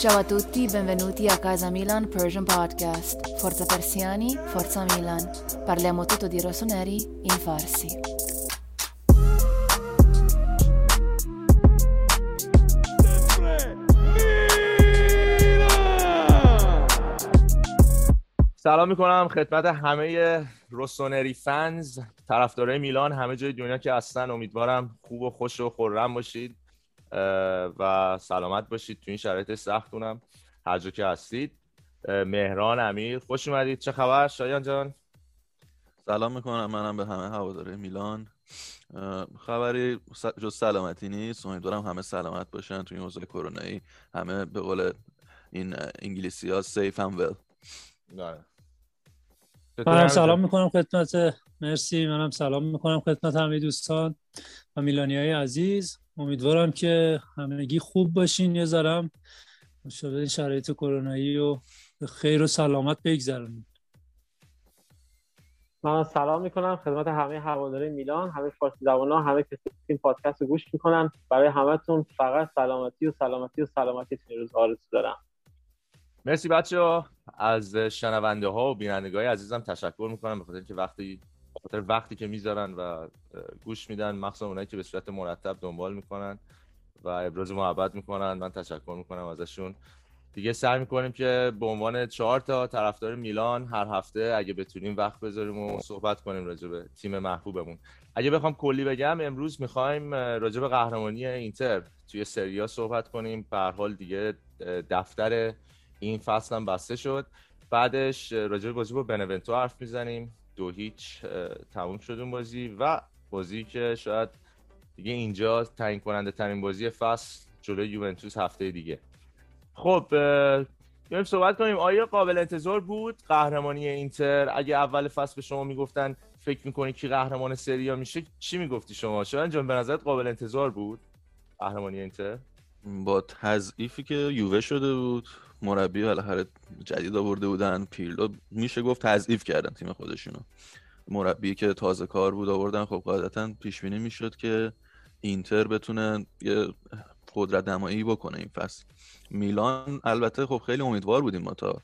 Ciao a tutti, benvenuti a Casa Milan Persian Podcast. Forza Persiani, Forza Milan. Parliamo tutto di rossoneri in farsi. سلام می‌کنم خدمت همه روسونری فنز طرفدارای میلان همه جای دنیا که هستن امیدوارم خوب و خوش و خورم باشید و سلامت باشید تو این شرایط سختونم. هر جا که هستید. مهران امیر خوش اومدید. چه خبر؟ شایان جان. سلام می‌کنم. منم به همه هواداره میلان. خبری جز سلامتی نیست. امیدوارم همه سلامت باشن تو این حوزه کرونایی. همه به قول این انگلیسی ها سیف هم ول منم سلام می‌کنم خدمت. مرسی. منم سلام می‌کنم خدمت همه دوستان و میلانی های عزیز. امیدوارم که همگی خوب باشین. یه ذرم مشابه این شرایط کرونایی و به خیر و سلامت بگذرونید من سلام می‌کنم خدمت همه هواداره میلان همه فارسی زبان ها همه کسی این پادکست رو گوش می‌کنن. برای همتون فقط سلامتی و سلامتی و سلامتی روز آرزو دارم. مرسی بچه از شنونده ها و بینندگان های عزیزم تشکر می‌کنم. به خاطر اینکه وقتی خاطر وقتی که می‌ذارن و گوش میدن مخصوصا اونایی که به صورت مرتب دنبال می‌کنن و ابراز محبت می‌کنن من تشکر می‌کنم ازشون. دیگه سعی می‌کنیم که به عنوان چهار تا طرفدار میلان هر هفته اگه بتونیم وقت بذاریم و صحبت کنیم راجع به تیم محبوبمون. اگه بخوام کلی بگم امروز می‌خوایم راجع به قهرمانی اینتر توی سریا صحبت کنیم. به حال دیگه دفتر این فصل هم بسته شد. بعدش راجع به بازی با بنونتو حرف می‌زنیم. دو هیچ تموم شد اون بازی و بازی که شاید دیگه اینجا تعیین کننده ترین بازی فصل جلوی یوونتوس هفته دیگه. خب بیایم صحبت کنیم. آیا قابل انتظار بود قهرمانی اینتر؟ اگه اول فصل به شما می‌گفتن فکر می‌کنی کی قهرمان سریا میشه چی می‌گفتی شما؟ شاید جان به نظرت قابل انتظار بود قهرمانی اینتر؟ با تضعیفی که یووه شده بود. مربی بالاخره جدید آورده بودن. پیرلو میشه گفت تضعیف کردن تیم خودشونو. مربی که تازه کار بود آوردن خب قاعدتا پیش بینی می‌شد که اینتر بتونه یه قدرت نمایی بکنه این فصل. میلان البته خب خیلی امیدوار بودیم ما تا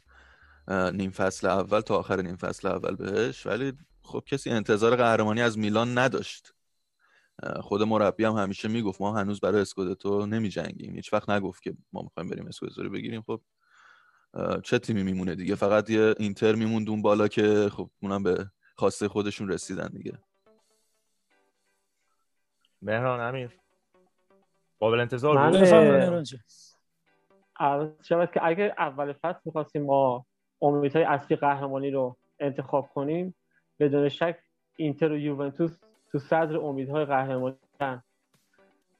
نیم فصل اول تا آخر نیم فصل اول بهش. ولی خب کسی انتظار قهرمانی از میلان نداشت. خود مربی هم همیشه می‌گفت ما هنوز برای اسکودتو نمی جنگیم هیچ وقت نگفت که ما می‌خوایم بریم اسکودتو رو بگیریم. خب چه تیمی میمونه دیگه؟ فقط یه اینتر میموند اون بالا که خب اونم به خواسته خودشون رسیدن دیگه. مهران امیر. قابل انتظار من شود که اگر اول فصل می‌خواستیم ما امیدهای اصلی قهرمانی رو انتخاب کنیم بدون شک اینتر و یوونتوس تو صدر امیدهای قهرمانی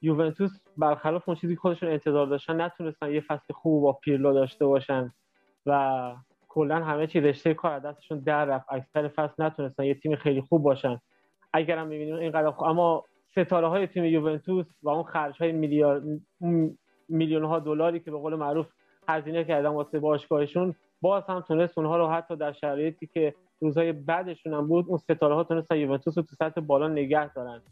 یوونتوس برخلاف اون چیزی که خودشون انتظار داشتن نتونستن یه فصل خوب با پیرلو داشته باشن. و کلا همه چی رشته کار دستشون در رفت. اکثر فصل نتونستن یه تیم خیلی خوب باشن. اگر هم می‌بینیم اینقدر خوب اما ستاره های تیم یوونتوس و اون خرج های میلیارد میلیون ها دلاری که به قول معروف هزینه کردن واسه باشگاهشون باز هم تونست اونها رو حتی در شرایطی که روزهای بعدشون هم بود اون ستاره ها تونستن یوونتوس رو تو سطح بالا نگه دارن.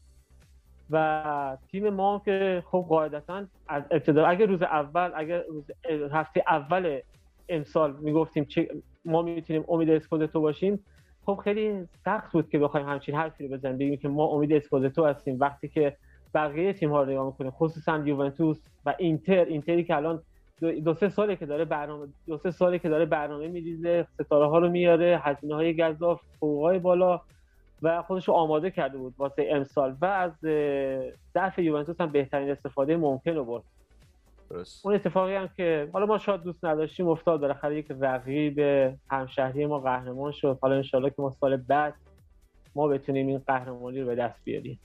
و تیم ما که خب قاعدتا از ابتدا اگر روز اول اگر روز هفته اول امسال می‌گفتیم چه ما می‌تونیم امید اسکودتو باشیم. خب خیلی سخت بود که بخوایم همچین حرفی رو بزنیم. بگیم که ما امید اسکودتو هستیم. وقتی که بقیه تیم ها رو نگاه می‌کنیم خصوصا یوونتوس و اینتر. اینتری که الان دو سه ساله که داره برنامه دو سه ساله که داره برنامه میریزه ستاره ها رو میاره هزینه های گذاف حقوقای بالا و خودش رو آماده کرده بود واسه امسال. و از ضعف یوونتوس هم بهترین استفاده ممکن رو برد. اون اتفاقی هم که حالا ما شاید دوست نداشتیم افتاد بالاخره یک رقیب همشهری ما قهرمان شد. حالا انشالله که ما سال بعد ما بتونیم این قهرمانی رو به دست بیاریم.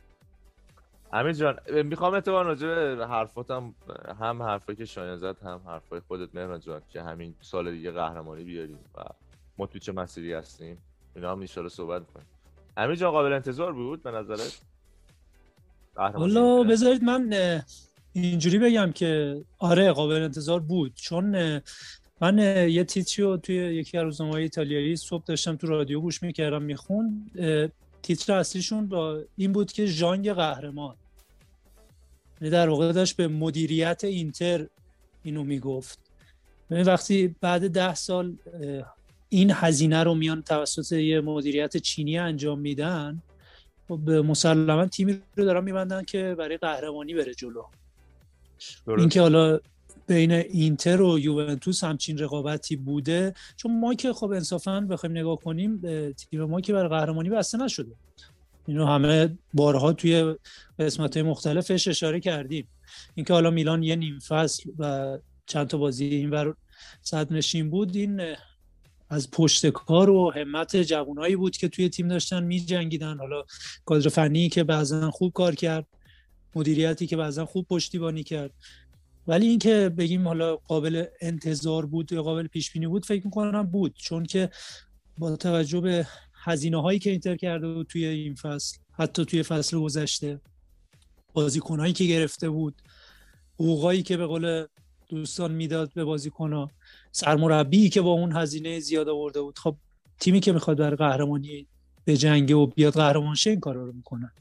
امیر جان می‌خوام اتفاقا راجع به حرفاتم هم حرفایی که شایان زد هم حرفای خودت مهران جان که همین سال دیگه قهرمانی بیاریم و ما تو چه مسیری هستیم. اینا هم ان صحبت کنیم. امیر جان قابل انتظار بود به نظرت؟ والا بذارید من اینجوری بگم که آره قابل انتظار بود. چون من یه تیتری رو توی یکی از روزنامه‌های ایتالیایی صبح داشتم تو رادیو گوش می‌کردم میخون تیتر اصلیشون با این بود که ژانگ قهرمان. یعنی در واقع داشت به مدیریت اینتر اینو می‌گفت. وقتی بعد ده سال این هزینه رو میان توسط یه مدیریت چینی انجام میدن خب مسلما تیمی رو دارن میبندن که برای قهرمانی بره جلو. اینکه حالا بین اینتر و یوونتوس همچین رقابتی بوده چون ما که خب انصافا بخوایم نگاه کنیم تیم ما که برای قهرمانی بسته نشده. اینو همه بارها توی قسمت های مختلفش اشاره کردیم. اینکه حالا میلان یه نیم فصل و چند تا بازی این بر صد نشین بود این از پشت کار و همت جوانایی بود که توی تیم داشتن می جنگیدن حالا کادر فنی که بعضا خوب کار کرد. مدیریتی که بعضا خوب پشتیبانی کرد. ولی اینکه بگیم حالا قابل انتظار بود یا قابل پیش بینی بود فکر می‌کنم بود. چون که با توجه به هزینه هایی که اینتر کرده بود توی این فصل حتی توی فصل گذشته بازیکنهایی که گرفته بود حقوقایی که به قول دوستان می‌داد به بازیکنها سرمربی که با اون هزینه زیاد آورده بود. خب تیمی که می‌خواد برای قهرمانی به جنگ و بیاد قهرمان شه این کارا رو می‌کنن.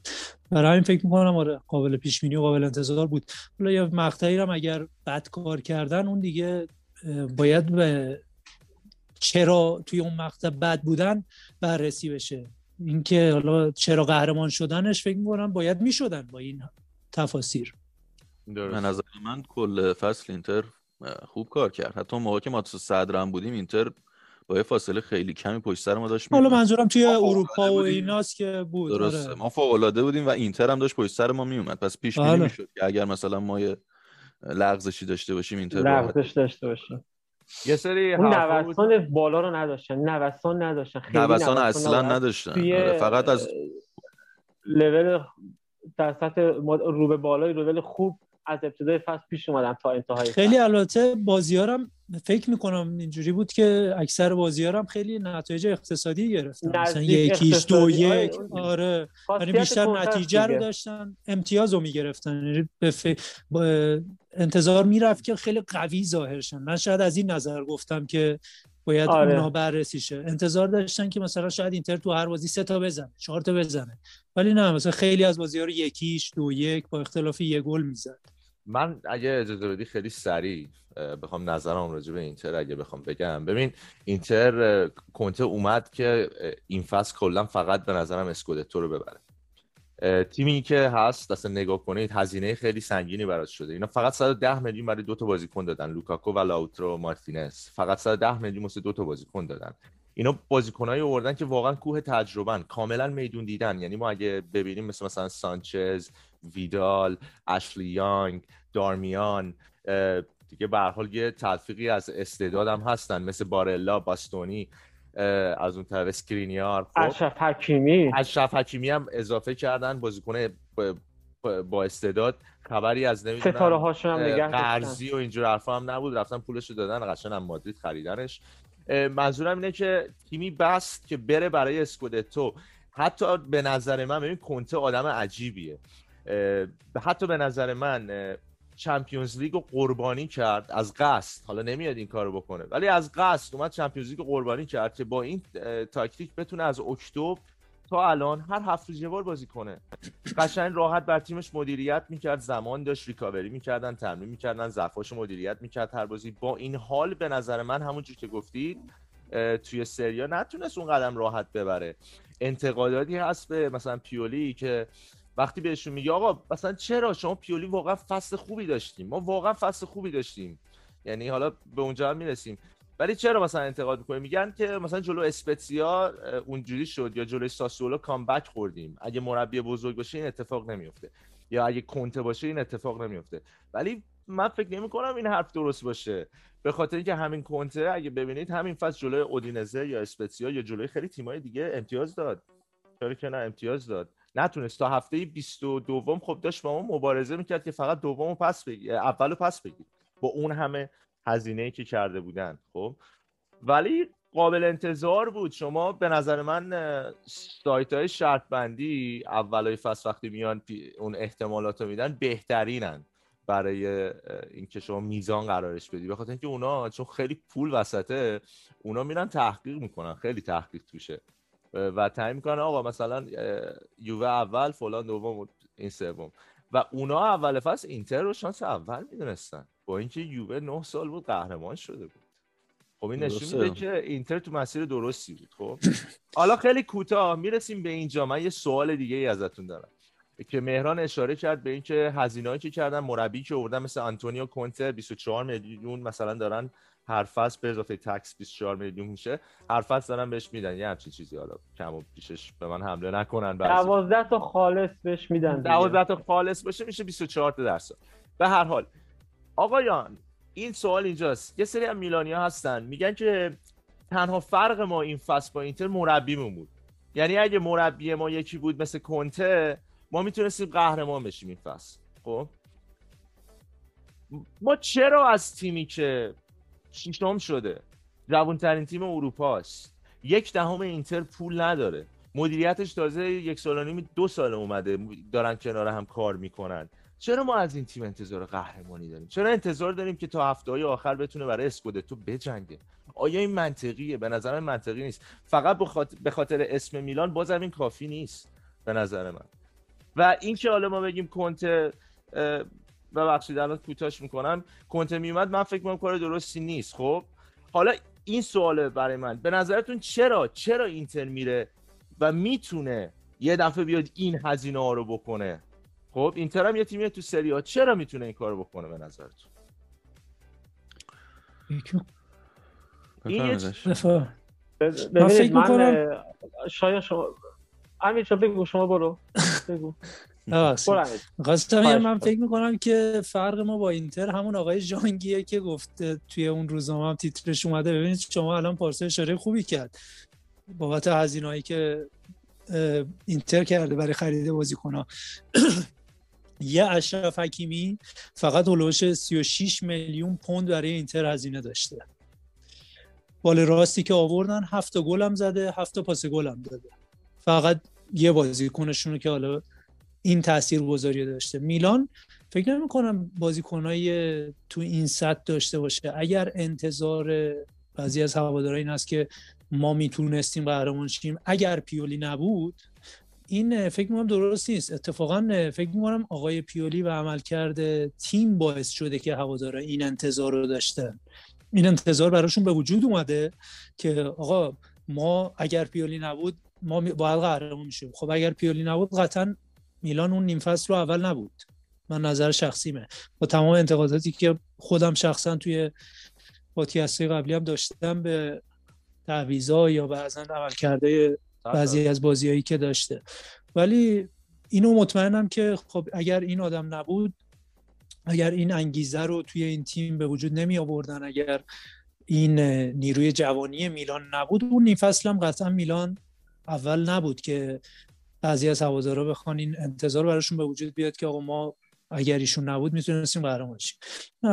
برای همین فکر می‌کنم آره قابل پیش بینی و قابل انتظار بود. حالا یه مقطعی هم اگر بد کار کردن اون دیگه باید به چرا توی اون مقطع بد بودن بررسی بشه. اینکه حالا چرا قهرمان شدنش فکر می‌کنم باید می‌شدن با این تفاسیر به نظر من کل فصل اینتر خوب کار کرد. حتی موقع که ما تو صدر هم بودیم اینتر با یه فاصله خیلی کمی پشت سر ما داشت حالا منظورم توی اروپا و ایناست که بود. درسته. آره. ما فوق العاده بودیم و اینتر هم داشت پشت سر ما میومد پس پیش بینی بله. می‌شد که اگر مثلا ما یه لغزشی داشته باشیم اینتر لغزش داشته باشیم. یه سری اون نوسان بالا رو نداشتن. نوسان نداشتن. خیلی نوسان اصلا نداشتن. آره، فقط از لول در سطح رو به بالای لول خوب از ابتدای فصل پیش اومدن تا انتهای خیلی البته بازیارم فکر می‌کنم اینجوری بود که اکثر بازیارم خیلی نتایج اقتصادی گرفتن. مثلا یکیش دو یک آره. یعنی بیشتر نتیجه رو داشتن امتیاز رو می‌گرفتن. یعنی به ف... با انتظار می‌رفت که خیلی قوی ظاهر شن. من شاید از این نظر گفتم که باید آره. اونا بررسی شه. انتظار داشتن که مثلا شاید اینتر تو هر بازی سه تا بزنه چهار تا بزنه. ولی نه مثلا خیلی از بازی‌ها رو یکیش دو یک با اختلاف یه گل می‌زد. من اگه اجازه بدی خیلی سریع بخوام نظرم راجع به اینتر اگه بخوام بگم. ببین اینتر کنته اومد که این فصل کلا فقط به نظرم اسکودتو رو ببره. تیمی که هست اصلا نگاه کنید هزینه خیلی سنگینی براش شده. اینا فقط 110 میلیون برای دو تا بازیکن دادن. لوکاکو و لاوترو مارتینز. فقط 110 میلیون واسه دو تا بازیکن دادن. اینا بازیکنایی آوردن که واقعا کوه تجربن کاملا میدون دیدن. یعنی ما اگه ببینیم مثل مثلا سانچز ویدال اشلی یانگ دارمیان دیگه به حال یه تلفیقی از استعدادم هستن مثل بارلا باستونی از اون طرف اسکرینیار خب. اشرف حکیمی. اشرف حکیمی هم اضافه کردن بازیکن با استعداد. خبری از نمی‌دونم ستاره هاشون هم نگه قرضی و اینجور حرفا هم نبود. رفتن پولش دادن قشنگ هم مادرید خریدنش. منظورم اینه که تیمی بست که بره برای اسکودتو. حتی به نظر من ببین کنته آدم عجیبیه. حتی به نظر من Champions League رو قربانی کرد. از قصد. حالا نمیاد این کارو بکنه. ولی از قصد اومد Champions League رو قربانی کرد که با این تاکتیک بتونه از اکتبر تا الان هر هفت روز بار بازی کنه. قشنگ راحت بر تیمش مدیریت می‌کرد. زمان داشت. ریکاوری می‌کردن تمرین می‌کردن ضعفاشو مدیریت می‌کرد هر بازی. با این حال به نظر من همونجور که گفتید توی سریا نتونست اون قدم راحت ببره. انتقاداتی هست به مثلا پیولی که وقتی بهشون میگه آقا مثلا چرا شما پیولی واقعا فصل خوبی داشتیم؟ ما واقعا فصل خوبی داشتیم. یعنی حالا به اونجا هم می‌رسیم. ولی چرا مثلا انتقاد می‌کنه میگن که مثلا جلو اسپتسیا اونجوری شد یا جلو ساسولو کامبک خوردیم. اگه مربی بزرگ باشه این اتفاق نمیفته یا اگه کنته باشه این اتفاق نمیفته ولی من فکر نمی کنم این حرف درست باشه. به خاطر اینکه همین کنته اگه ببینید همین فصل جلوی اودینزه یا اسپتسیا یا جلوی خیلی تیمای دیگه امتیاز داد. چرا که نه امتیاز داد. نتونست تا هفته 22 خب داشت با ما مبارزه می‌کرد که فقط دومو پس بگیر اولو پس بگیر با اون همه هزینه که کرده بودن خب. ولی قابل انتظار بود. شما به نظر من سایت های شرط بندی اولای فصل وقتی میان اون احتمالات رو میدن بهترینن برای اینکه شما میزان قرارش بدی. به خاطر اینکه اونا چون خیلی پول وسطه اونا میرن تحقیق می‌کنن خیلی تحقیق توشه. و تعیین می‌کنن آقا مثلا یووه اول فلان دوم این سوم. و اونا اول فصل اینتر رو شانس اول می‌دونستن. با اینکه یووه نه سال بود قهرمان شده بود. خب این نشون میده که اینتر تو مسیر درستی بود خب. حالا خیلی کوتاه می‌رسیم به اینجا. من یه سوال دیگه ای ازتون دارم. که مهران اشاره کرد به اینکه هزینه‌ای که کردن مربی که آوردن مثل آنتونیو کونته 24 میلیون مثلا دارن هر فصل به اضافه تکس 24 میلیون میشه. هر فصل دارن بهش میدن. یه همچین چیزی حالا کم و پیشش به من حمله نکنن 12 تا خالص بهش میدن 12 تا خالص باشه میشه 24 تا درصد. به هر حال آقایان این سوال اینجاست. یه سری از میلانیا هستن. میگن که تنها فرق ما این فصل با اینتر مربیمون بود. یعنی اگه مربی ما یکی بود مثل کنته ما می‌تونستیم قهرمان بشیم این فصل. خب؟ ما چرا از تیمی که شیشم شده. جوانترین تیم اروپا است یک دهم اینتر پول نداره. مدیریتش تازه یک سال و نیم دو سال اومده. دارن کنار هم کار می‌کنن. چرا ما از این تیم انتظار قهرمانی داریم؟ چرا انتظار داریم که تا هفته های آخر بتونه برای اسکودتو بجنگه؟ آیا این منطقیه؟ به نظر من منطقی نیست. فقط به خاطر اسم میلان بازم این کافی نیست. به نظر من. و این که حالا ما بگیم کنته ببخشید الان کوتاش می‌کنم. کنته میومد من فکر می‌کنم کار درستی نیست. خب حالا این سواله برای من به نظرتون چرا چرا اینتر میره و می‌تونه یه دفعه بیاد این هزینه ها رو بکنه؟ خب اینتر هم یه تیمیه تو سری ها چرا می‌تونه این کارو بکنه به نظرتون؟ این من فکر می‌کنم شاید شما امیر بگو شما برو. بگو. خواستم من فکر می‌کنم. که فرق ما با اینتر همون آقای جانگیه که گفته توی اون روزنامه هم تیترش اومده. ببینید شما الان پارسا اشاره خوبی کرد بابت هزینه‌ای که اینتر کرده برای خرید بازیکن‌ها. یه اشرف حکیمی فقط هلوش 36 میلیون پوند برای اینتر هزینه داشته. بال راستی که آوردن هفت گل هم زده هفت پاس گل هم داده. فقط یه بازیکنشون که حالا این تاثیر گذاری داشته. میلان فکر نمی کنم بازیکنای تو این سطح داشته باشه. اگر انتظار بعضی از هوادارا این است که ما می‌تونستیم قهرمان شیم اگر پیولی نبود این فکر می‌کنم درست نیست. اتفاقا فکر می‌کنم آقای پیولی و عملکرد تیم باعث شده که هوادارا این انتظار رو داشتن. این انتظار براشون به وجود اومده که آقا ما اگر پیولی نبود ما باید قهرمان میشیم خب اگر پیولی نبود قطعا میلان اون نیم فصل رو اول نبود. من نظر شخصیمه با تمام انتقاداتی که خودم شخصا توی پادکست قبلی هم داشتم به تعویضا یا بعضا عمل کرده بعضی از بازیهایی که داشته. ولی اینو مطمئنم که خب اگر این آدم نبود اگر این انگیزه رو توی این تیم به وجود نمی آوردن اگر این نیروی جوانی میلان نبود اون نیم فصل هم قطعا میلان اول نبود که بعضی از هوادارا بخوان این انتظار براشون به وجود بیاد که آقا ما اگر ایشون نبود می‌تونستیم قهرمان شیم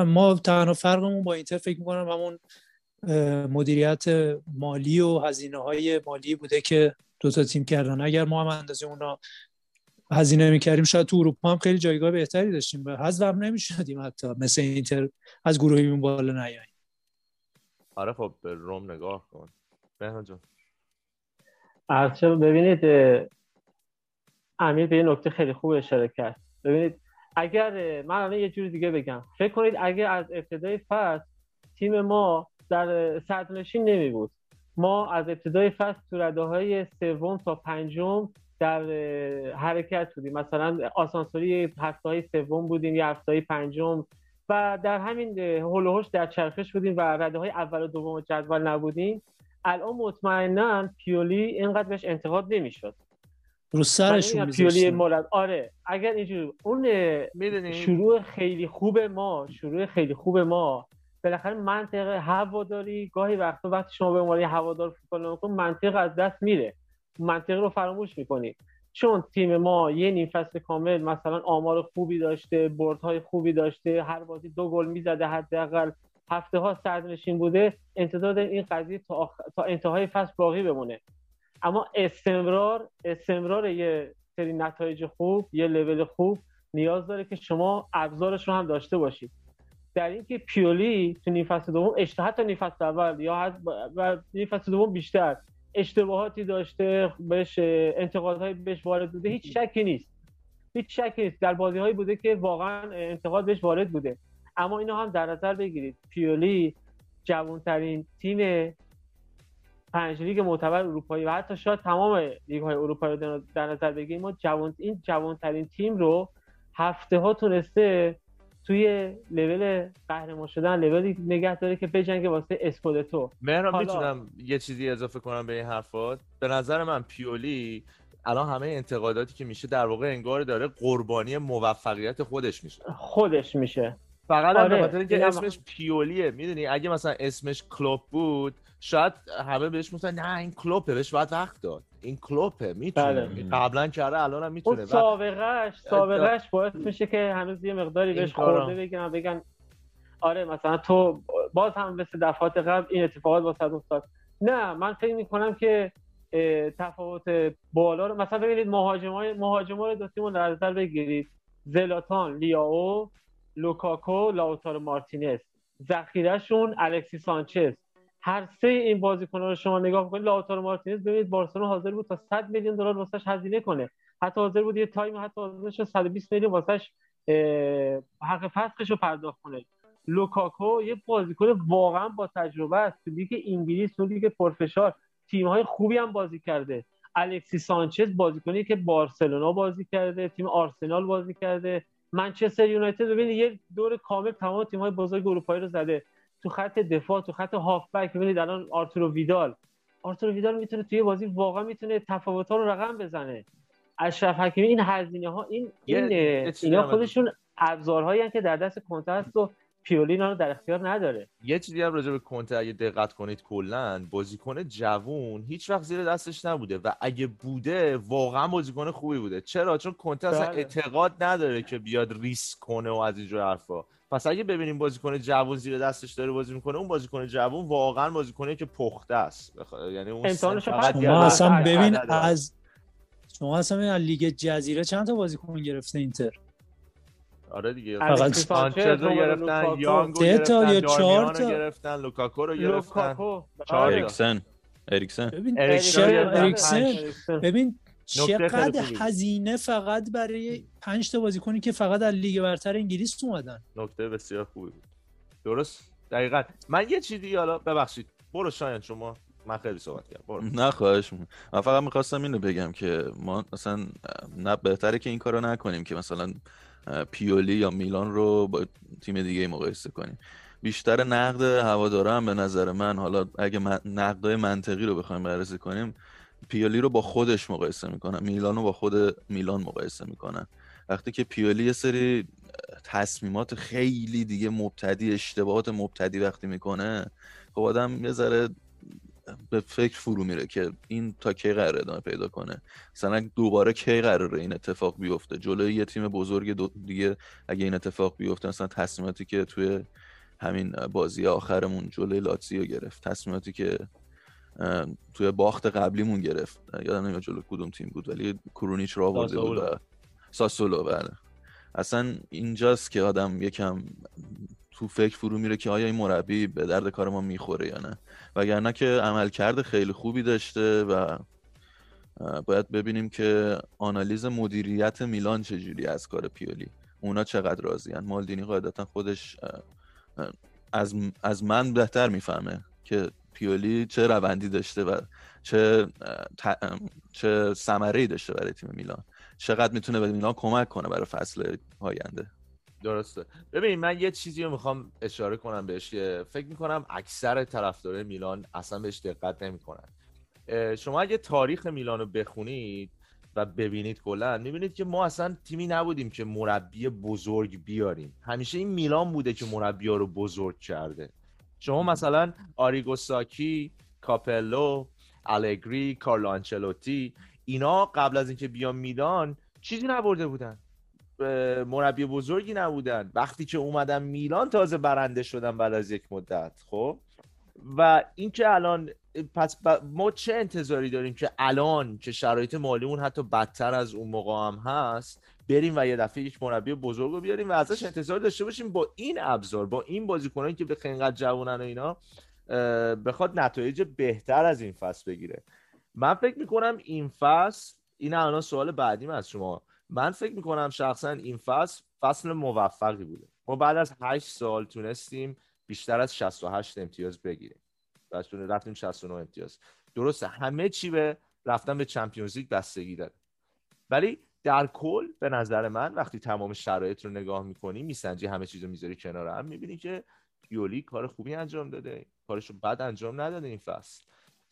ما تنها فرقمون با اینتر فکر می‌کنم همون مدیریت مالی و هزینه های مالی بوده که دو تا تیم کردن. اگر ما هم اندازه اونا هزینه می‌کردیم شاید تو اروپا هم خیلی جایگاه بهتری داشتیم. به حذف هم نمی‌شدیم حتی مثل اینتر از گروهیمون بالا نیاییم آره خب به روم نگاه کن. بهنام جان. ببینید امیر به یه نکته خیلی خوب اشاره کرد. ببینید اگر من الان یه جوری دیگه بگم. فکر کنید اگر از ابتدای فصل تیم ما در صدرنشین نمی بود. ما از ابتدای فصل تو رده های سوم تا پنجم در حرکت بودیم. مثلا آسانسوری هفته های سوم بودیم یا هفته های پنجم. و در همین هلوهوش در چرخش بودیم و رده های اول و دوم جدول نبودیم. الان مطمئنا پیولی اینقدر بهش انتقاد نمی‌شد. رو سرشون پیولی مولد آره اگر اینجوری اون شروع خیلی خوب ما شروع خیلی خوب ما بالاخره منطقه هواداری گاهی وقتا وقتی شما به عنوان هوادار فوتبال نمی‌کنید منطق از دست میره. منطق رو فراموش می‌کنید چون تیم ما یه نیم فصل کامل مثلا آمار خوبی داشته بردهای خوبی داشته هر بازی دو گل می‌زده حداقل. هفته ها سردنشین بوده. انتظار این قضیه تا, تا انتهای فصل باقی بمونه. اما استمرار استمرار یه سری نتایج خوب یه لول خوب نیاز داره که شما ابزارش رو هم داشته باشید. در اینکه پیولی تو نیم فصل دوم حتی نیم فصل اول یا و نیم فصل دوم بیشتر اشتباهاتی داشته بهش انتقادهای بهش وارد بوده هیچ شکی نیست. هیچ شکی نیست. در بازی هایی بوده که واقعا انتقاد بهش وارد بوده. اما اینو هم در نظر بگیرید. پیولی جوانترین تیم پنج لیگ معتبر اروپایی و حتی شاید تمام لیگ های اروپایی رو در نظر بگیریم. ما جوان این جوانترین تیم رو هفته ها تونسته توی لول قهرمان شدن لولی نگه داره که بجنگه واسه اسکودتو مهران حالا... می‌تونم یه چیزی اضافه کنم به این حرفات به نظر من پیولی الان همه انتقاداتی که میشه در واقع انگار داره قربانی موفقیت خودش میشه. خودش میشه. فقط آره. به خاطر اینکه اسمش پیولیه می‌دونی؟ اگه مثلا اسمش کلوب بود شاید همه بهش می‌گفتن نه این کلوپه بهش باید وقت داد. این کلوپه می‌تونه. بله. قبلا کرده الان هم می‌تونه. اون سابقهش سابقهش باعث میشه که هنوز یه مقداری بهش خورده بگن بگن آره مثلا تو باز هم مثل دفعات قبل این اتفاقات واسه افتاد. نه من فکر می‌کنم که تفاوت بالا رو مثلا ببینید مهاجمای مهاجما رو دو در نظر بگیرید. زلاتان لیائو لوکاکو لاوتارو مارتینز. ذخیرهشون الکسی سانچز. هر سه این بازیکن‌ها رو شما نگاه کنید لاوتارو مارتینز ببینید بارسلونا حاضر بود تا 100 میلیون دلار واسش هزینه کنه. حتی حاضر بود یه time حتی حاضر شد 120 میلیون واسش حق فسخش رو پرداخت کنه. لوکاکو یه بازیکن واقعا با تجربه است. تو لیگ انگلیس تو لیگ پرفشار تیم‌های خوبی هم بازی کرده. الکسی سانچز بازیکنی که بارسلونا بازی کرده تیم آرسنال بازی کرده. منچستر یونایتد ببینید یه دور کامل تمام تیم‌های بزرگ اروپایی رو زده. تو خط دفاع تو خط هافبک ببینید الان آرتورو ویدال. آرتورو ویدال می‌تونه توی بازی واقعا می‌تونه تفاوت‌ها رو رقم بزنه. اشرف حکیمی این هزینه ها این این اینا خودشون ابزارهایی که در دست کنته هست و پیولی رو در اختیار نداره. یه چیزی هم راجع به کنته اگه دقت کنید کلا بازیکن جوون هیچ وقت زیر دستش نبوده و اگه بوده واقعا بازیکن خوبی بوده. چرا؟ چون کنته اصلا بله. اعتقاد نداره که بیاد ریسک کنه و از اینجور حرفا. پس اگه ببینیم بازیکن جوون زیر دستش داره بازی می‌کنه اون بازیکن جوون واقعا بازیکنی که پخته است. یعنی اون شما اصلا ببین از شما اصلا از لیگ جزیره چند تا بازیکن گرفته اینتر؟ آره دیگه. فقط سانچز رو گرفتن یانگو گرفتن یا چهار تا؟ گرفتن لوکاکو رو گرفتن. اریکسن. اریکسن. ببین اریکسن. ببین چقدر هزینه فقط برای پنج تا بازیکنی که فقط از لیگ برتر انگلیس اومدن؟ نکته بسیار خوبی بود. درست؟ دقیقا. من یه چیزی حالا ببخشید. برو شاید شما من خیلی صحبت کردم. برو. نه خواهش من فقط می‌خواستم اینو بگم که ما مثلا نه بهتره که این کارو نکنیم که مثلا پیولی یا میلان رو با تیم دیگه مقایسه کنیم. بیشتر نقد هواداره هم به نظر من حالا اگه نقدای منطقی رو بخوایم بررسی کنیم پیولی رو با خودش مقایسه می‌کنن میلان رو با خود میلان مقایسه می‌کنن. وقتی که پیولی یه سری تصمیمات خیلی دیگه مبتدی اشتباهات مبتدی وقتی می‌کنه خب آدم یه ذره به فکر فرو میره که این تا کی قراره ادامه پیدا کنه. مثلا دوباره کی قراره این اتفاق بیفته جلوی یه تیم بزرگ دیگه اگه این اتفاق بیفته مثلا تصمیماتی که توی همین بازی آخرمون جلوی لاتزیو گرفت تصمیماتی که توی باخت قبلیمون گرفت. یادم نمیاد جلو کدوم تیم بود ولی کرونیچ رو آورده بود و ساسولو بله. اصلا اینجاست که آدم یکم تو فکر فرو میره که آیا این مربی به درد کار ما می‌خوره یا نه. وگرنه که عملکرد خیلی خوبی داشته و باید ببینیم که آنالیز مدیریت میلان چجوری از کار پیولی. اونا چقدر راضیان؟ مالدینی قاعدتا خودش از, از من بهتر می‌فهمه که پیولی چه روندی داشته و چه چه ثمره داشته برای تیم میلان؟ چقدر می‌تونه به میلان کمک کنه برای فصل آینده؟ درسته. ببین من یه چیزی رو می‌خوام اشاره کنم بهش که فکر می‌کنم اکثر طرفدارای میلان اصلا بهش دقت نمی‌کنن. شما اگه تاریخ میلان رو بخونید و ببینید کلا می‌بینید که ما اصلا تیمی نبودیم که مربی بزرگ بیاریم. همیشه این میلان بوده که مربی رو بزرگ کرده. شما مثلا آریگوساکی کاپلو الگری کارلو آنچلوتی اینا قبل از اینکه بیان میلان چیزی نبرده بودن. مربی بزرگی نبودن. وقتی که اومدن میلان تازه برنده شدن بعد از یک مدت خب؟ و اینکه الان پس ما چه انتظاری داریم که الان که شرایط مالیمون حتی بدتر از اون موقع هم هست بریم و یه دفعه یک مربی بزرگ رو بیاریم و ازش انتظار داشته باشیم با این ابزار با این بازیکنانی که به خیلی جوانن و اینا بخواد نتایج بهتر از این فصل بگیره. من فکر می‌کنم این فصل این الان سوال بعدیم از شما. من فکر می‌کنم شخصا این فصل فصل موفقی بوده. ما بعد از هشت سال تونستیم بیشتر از 68 امتیاز بگیریم. و رفتیم 69 امتیاز. درسته همه چی به رفتن به چمپیونز لیگ بستگی داره. ولی در کل به نظر من وقتی تمام شرایط رو نگاه می‌کنی میسنجی همه چیز رو می‌ذاری کنار هم می‌بینی که یولی کار خوبی انجام داده کارش رو بد انجام نداده این فصل.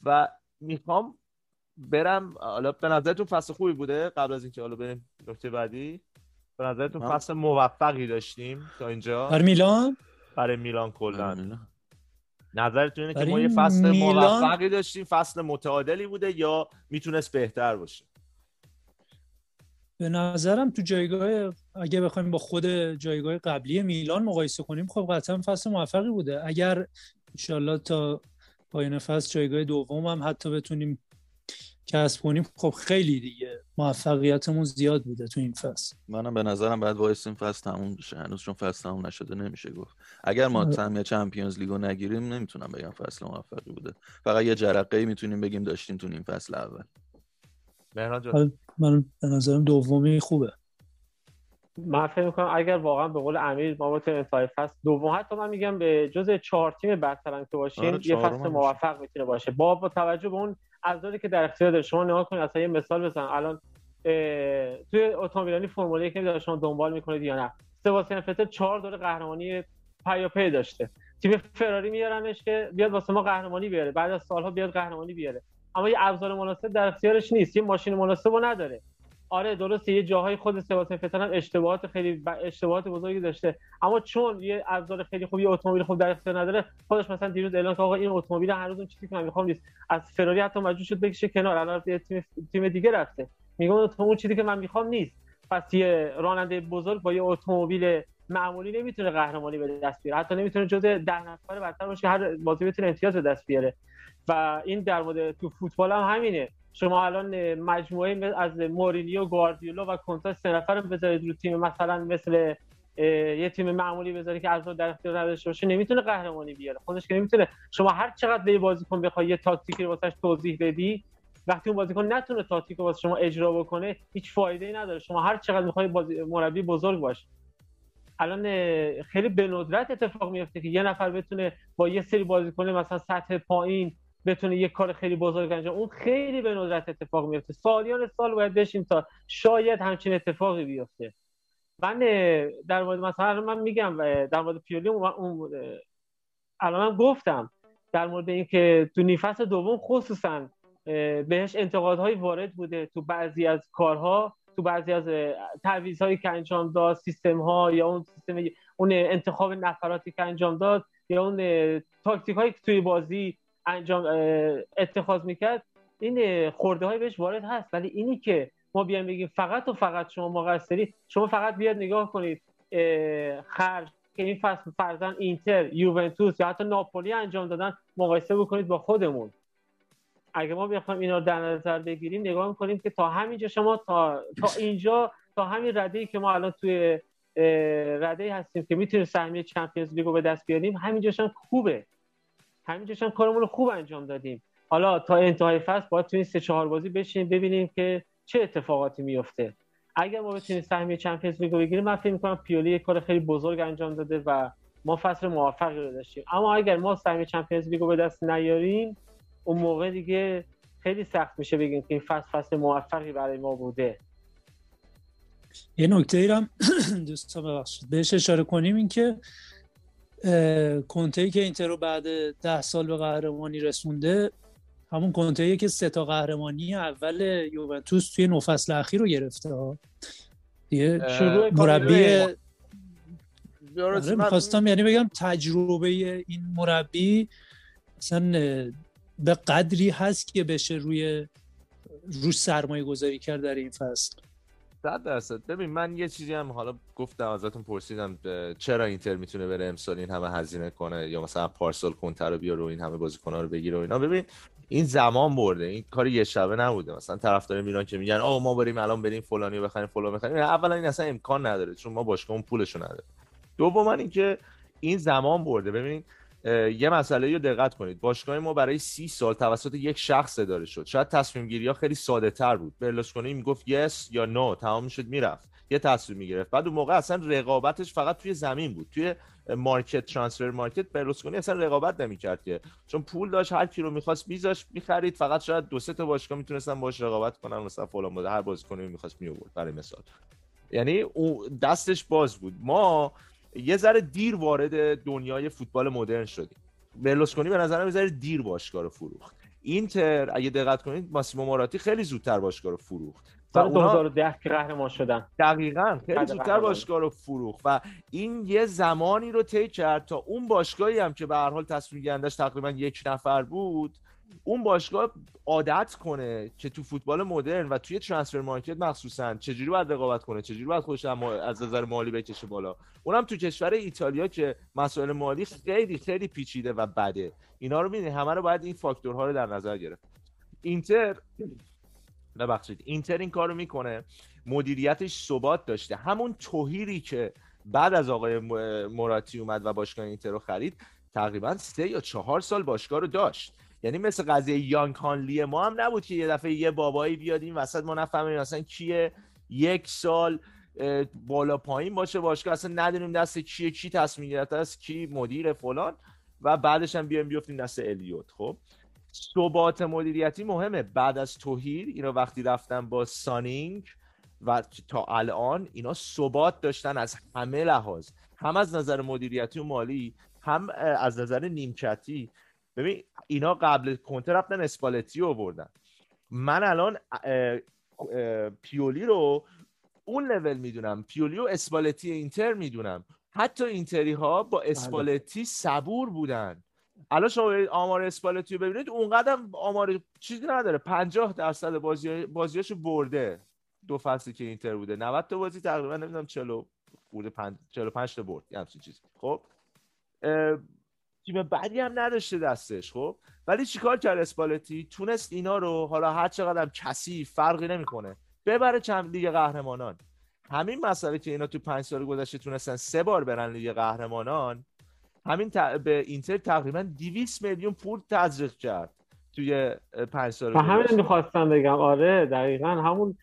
و می‌خوام برم حالا به نظرتون فصل خوبی بوده قبل از اینکه حالا بریم نکته بعدی؟ به نظرتون فصل موفقی داشتیم تا اینجا؟ برای میلان؟ برای میلان کلا. نظرتون اینه که ما یه فصل میلان... موفقی داشتیم فصل متعادلی بوده یا می‌تونست بهتر باشه؟ به نظرم تو جایگاه اگه بخوایم با خود جایگاه قبلی میلان مقایسه کنیم خب قطعا فصل موفقی بوده. اگر انشالله تا پایان فصل جایگاه دوم هم حتی بتونیم کسب کنیم خب خیلی دیگه موفقیتمون زیاد بوده تو این فصل. منم به نظرم بعد وایسیم فصل تموم بشه هنوز چون فصل تموم نشده نمیشه گفت. اگر ما تمام چمپیونز لیگو نگیریم نمی‌تونم بگم فصل موفقی بوده. فقط یه جرقه می‌تونیم بگیم داشتیم تو این فصل اول. من به نظرم دومی خوبه. من فکر می‌کنم اگر واقعا به قول امیر ما تو انتهای فصل دوم حتی من میگم به جز چهار تیم برترم که باشیم آره یه فصل موفق می‌تونه باشه. با با توجه به اون ابزاری که در اختیار داره شما نگاه کنید اصلا یه مثال بزن الان توی اتومبیلانی فرمول 1 که شما دنبال می‌کنید یا نه. سباستیان فتل چهار دوره قهرمانی پیاپی داشته. تیم فراری میارنش که بیاد واسه ما قهرمانی بیاره. بعد از سالها بیاد قهرمانی بیاره. اما یه ابزار مناسب در اختیارش نیست. یه ماشین مناسب نداره. آره درسته یه جاهای خود سباستیان فتل هم اشتباهات خیلی اشتباهات بزرگی داشته. اما چون یه ابزار خیلی خوبی اتومبیل خوب در اختیار نداره خودش مثلا دیروز اعلان کرد آقا این اتومبیل هر روز اون چیزی که من می‌خوام نیست. از فراری حتی مجبور شد بکشه کنار. الان یه تیم تیم دیگه رفته. میگم اون چیزی که من می‌خوام نیست. پس یه راننده بزرگ با یه اتومبیل معمولی نمی‌تونه قهرمانی به دست بیاره. حتی نمی‌تونه جزء ده نفر برتر باشه هر بازی بتونه امتیاز به دست بیاره. و این در مورد تو فوتبال هم همینه. شما الان مجموعه از مورینیو گواردیولا و کنتا سه نفر رو بذارید رو تیم مثلا مثل یه تیم معمولی بذاری که از در اختیار نداشته باشه نمی‌تونه قهرمانی بیاره. خودش که نمی‌تونه. شما هر چقدر به بازیکن بخوای یه تاکتیکی رو واسش توضیح بدی وقتی اون بازیکن نتونه تاکتیک واسه شما اجرا بکنه هیچ فایده ای نداره. شما هر چقدر می‌خوای مربی بزرگ باشه الان خیلی به ندرت اتفاق میفته که یه نفر بتونه با یه سری بازیکن مثلا سطح پایین بتونه یه کار خیلی بزرگ انجام اون خیلی به ندرت اتفاق میفته. سالیان سال باید بشیم تا شاید همچین اتفاقی بیفته. من در مورد مثلا من میگم در مورد پیولی اون الان من گفتم در مورد اینکه تو نیفس دوم خصوصا بهش انتقادهایی وارد بوده تو بعضی از کارها تو بعضی از تعویض که انجام داد سیستم ها یا اون سیستم اون انتخاب نفراتی که انجام داد یا اون تاکتیک هایی که توی بازی انجام اتخاذ می‌کرد این خورده های بهش وارد هست. ولی اینی که ما بیایم بگیم فقط و فقط شما مقصری شما فقط بیاد نگاه کنید خرج که این فصل فرزن اینتر یوونتوس یا حتی ناپولی انجام دادن مقایسه بکنید با خودمون. اگه ما بخوایم اینا رو در نظر بگیریم نگاه می‌کنیم که تا همینجا شما تا, تا اینجا تا همین رده که ما الان توی رده هستیم که می‌تونیم سهمیه چمپیونز لیگو به دست بیاریم همینجاش هم خوبه. همینجاش هم کارمون رو خوب انجام دادیم. حالا تا انتهای فصل باید توی این سه چهار بازی بشینیم ببینیم که چه اتفاقاتی میفته. اگر ما بتونیم سهمیه چمپیونز لیگو بگیریم من فکر می‌کنم پیولی یک کار خیلی بزرگ انجام داده و ما فصل موفقی رو داشتیم. اما اگر ما سهمیه چمپیونز لیگو به دست نیاریم اون موقع دیگه خیلی سخت میشه بگیم که این فصل فصل موفقی برای ما بوده. یه نکته ای هم دوستان ببخشید. بهش اشاره کنیم این که کنته ای که اینتر رو بعد ده سال به قهرمانی رسونده همون کنته که سه تا قهرمانی اول یوونتوس توی نو فصل اخیر رو گرفته. ها دیگه مربی آره می‌خواستم یعنی بگم تجربه این مربی مثلا به قدری هست که بشه روی روش سرمایه گذاری کرد در این فصل. صد درصد. ببین من یه چیزی هم حالا گفتم ازتون پرسیدم چرا اینتر می‌تونه بره امسال این همه هزینه کنه؟ یا مثلا پارسال کنتر رو بیاره و این همه بازیکن‌ها رو بگیره و اینا. ببین این زمان برده. این کار یه شبه نبوده. مثلا طرفدار میران که میگن آقا ما بریم الان بریم فلانی بخریم فلان بخریم. اولا این اصلا امکان نداره چون ما باشگاه اون پولشو نداره دوما اینکه این زمان برده. ببین یه مسئله رو دقت کنید. باشگاه ما برای سی سال توسط یک شخص اداره شد. شاید تصمیم گیری ها خیلی ساده تر بود. برلوسکونی می‌گفت یس یا نو تمام شد می‌رفت. یه تصمیم می‌گرفت. بعد اون موقع اصلا رقابتش فقط توی زمین بود. توی مارکت ترانسفر مارکت برلوسکونی اصلا رقابت نمی‌کرد که. چون پول داشت هر کی رو می‌خواست میذاش می‌خرید. فقط شاید دو سه تا باشگاه می‌تونستن باش رقابت کنن. مثلا فلان بود هر بازیکنی می‌خواست میورد برای مثال. یعنی دستش باز بود. ما یه ذره دیر وارد دنیای فوتبال مدرن شدیم. برلوسکونی به نظرم یه ذره دیر باشگاه رو فروخت. اینتر اگه دقت کنید ماسیمو موراتی خیلی زودتر باشگاه رو فروخت. سال 2010 که قهرمان شدن. دقیقا خیلی زودتر باشگاه رو فروخت. و این یه زمانی رو طی کرد تا اون باشگاهی هم که به هر حال تصمیم گیرندش تقریبا یک نفر بود اون باشگاه عادت کنه که تو فوتبال مدرن و توی ترانسفر مارکت مخصوصا چجوری باید رقابت کنه چجوری باید خودش از نظر مالی بکشه بالا. اونم تو کشور ایتالیا که مسائل مالی خیلی خیلی پیچیده و بده. اینا رو می‌دونی همه رو باید این فاکتورها رو در نظر گرفت. اینتر ببخشید. اینتر این کارو می‌کنه. مدیریتش ثبات داشته. همون توهیری که بعد از آقای موراتی اومد و باشگاه اینتر رو خرید تقریبا سه یا چهار سال باشگاه رو داشت. یعنی مثل قضیه یانگ هانلی ما هم نبود که یه دفعه یه بابایی بیاد این وسط ما نفهمیم اصلا کیه. یک سال بالا پایین باشه باشگاه اصلا ندونیم دست کیه کی تصمیم گرفته است کی مدیر فلان. و بعدش هم بیایم بیافتیم دست الیوت. خب ثبات مدیریتی مهمه. بعد از توهیر اینا وقتی رفتن با سانینگ و تا الان اینا ثبات داشتن از همه لحاظ. هم از نظر مدیریتی و مالی هم از نظر نیمکتی. ببین اینا قبل کنته رفتن اسپالتی رو بردن من الان پیولی رو اون لول می‌دونم. پیولی و اسپالتی اینتر می‌دونم. حتی اینتری ها با بله. اسپالتی صبور بودن. الان شما آمار اسپالتی رو ببینید اونقدر آمار چیزی نداره. 50 درصد بازی بازیاشو برده. دو فصلی که اینتر بوده. 90 تا بازی تقریبا نمی‌دونم 40 بوده 45 تا برد. یه همچین چیزی. خب؟ تیم بعدی هم نداشته دستش خب؟ ولی چیکار کرد اسپالتی؟ تونست اینا رو حالا هر چقدر هم کسی فرقی نمی‌کنه. ببره چند لیگ قهرمانان. همین مسئله که اینا تو پنج سال گذشته تونستن سه بار برن لیگ قهرمانان همین به اینتر تقریبا 200 میلیون پول تزریق کرد توی پنج سال همین می‌خواستم بگم. آره دقیقا همون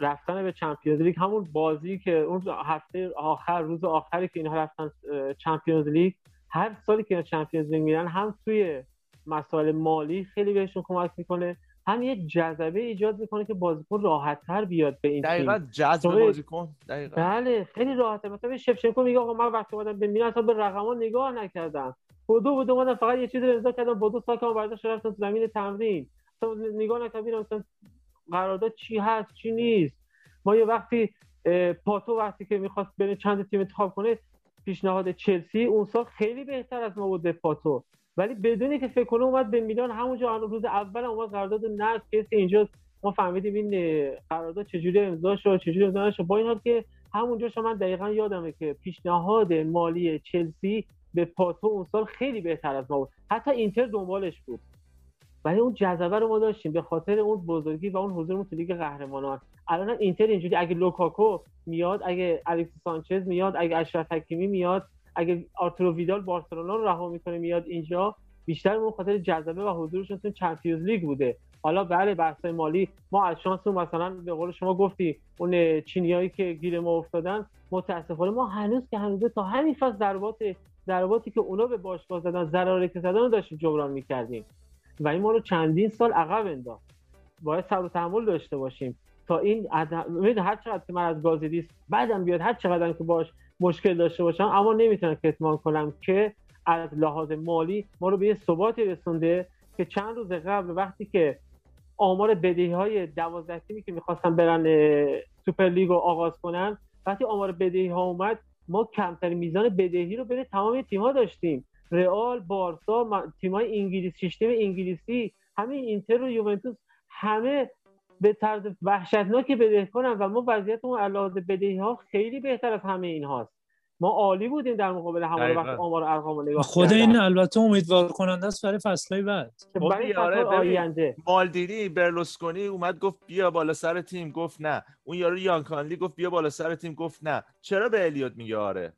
رفتن به چمپیونز لیگ همون بازی که اون هفته آخر روز آخری که اینها رفتن چمپیونز لیگ هر سالی که چمپیونز لیگ میرن هم توی مسائل مالی خیلی بهشون کمک می‌کنه هم یه جذبه ایجاد می‌کنه که بازیکن راحت تر بیاد به این دقیقا جذب بازیکن دقیقا. بله خیلی راحته. مثلا شفچنکو میگه آقا من وقتی اومدم به میلان اصلا به رقما نگاه نکردم. بودو بودو اومدم فقط یه چیزی رو امضا کردم. بودو ساکم برداشت رفتم زمین تمرین. نگاه نکردم مثلا قرارداد چی هست چی نیست. ما یه وقتی پاتو وقتی که می‌خواست بین چند تیم انتخاب کنه پیشنهاد چلسی اون سال خیلی بهتر از ما بود پاتو ولی بدونی که فکر کنه اومد به میلان همونجا روز اول اومد قرارداد نرس کسی اینجا. ما فهمیدیم این قرارداد چجوری امضا شد چجوری امضا شد با این حال که همونجا شما من دقیقا یادمه که پیشنهاد مالی چلسی به پاتو اون سال خیلی بهتر از ما بود. حتی اینتر دنبالش بود. ولی اون جذبه رو ما داشتیم به خاطر اون بزرگی و اون حضور تو لیگ قهرمانان. الان اینتر اینجوری اگه لوکاکو میاد اگه الکس سانچز میاد اگه اشرف حکیمی میاد اگه آرتورو ویدال بارسلونا رو رها می‌کنه میاد اینجا بیشتر اون خاطر جذبه و حضورشون تو Champions League بوده. حالا بله بحث مالی ما از شانس مثلا به قول شما گفتی اون چینیایی که گیر ما افتادن متاسفانه ما هنوز که هنوز تا همین فصل ضربات ضرباتی که اونا به باشگاه زدن ضراری که زدن رو داشتیم جبران می‌کردیم. و این ما رو چندین سال عقب انداخت. باید صبر و تحمل داشته باشیم تا این عدم... هر چقدر که من از گازیدیس بعدم بیاد هر چقدر که باش مشکل داشته باشم اما نمی‌تونم کتمان کنم که از لحاظ مالی ما رو به یه ثباتی رسونده که چند روز قبل وقتی که آمار بدهی های دوازده تیمی که می‌خواستن برن سوپر لیگ رو آغاز کنن وقتی آمار بدهی ها اومد ما کمترین میزان بدهی رو بین تمام تیم ها داشتیم. رئال بارسا تیمای انگلیسی سیستم انگلیسی همین اینتر و یوونتوس همه به طرز وحشتناکی بدهکارن و ما وضعیتمون علاوه بدهی ها خیلی بهتر از همه این هاست ما عالی بودیم در مقابل همه وقت آمار ارقام نگاه خود این البته امیدوار کننده است برای فصلهای بعد. برای آره آینده. مالدینی برلوسکونی اومد گفت بیا بالا سر تیم گفت نه. اون یارو یانکانلی گفت بیا بالا سر تیم گفت نه. چرا به الیوت میگه آره؟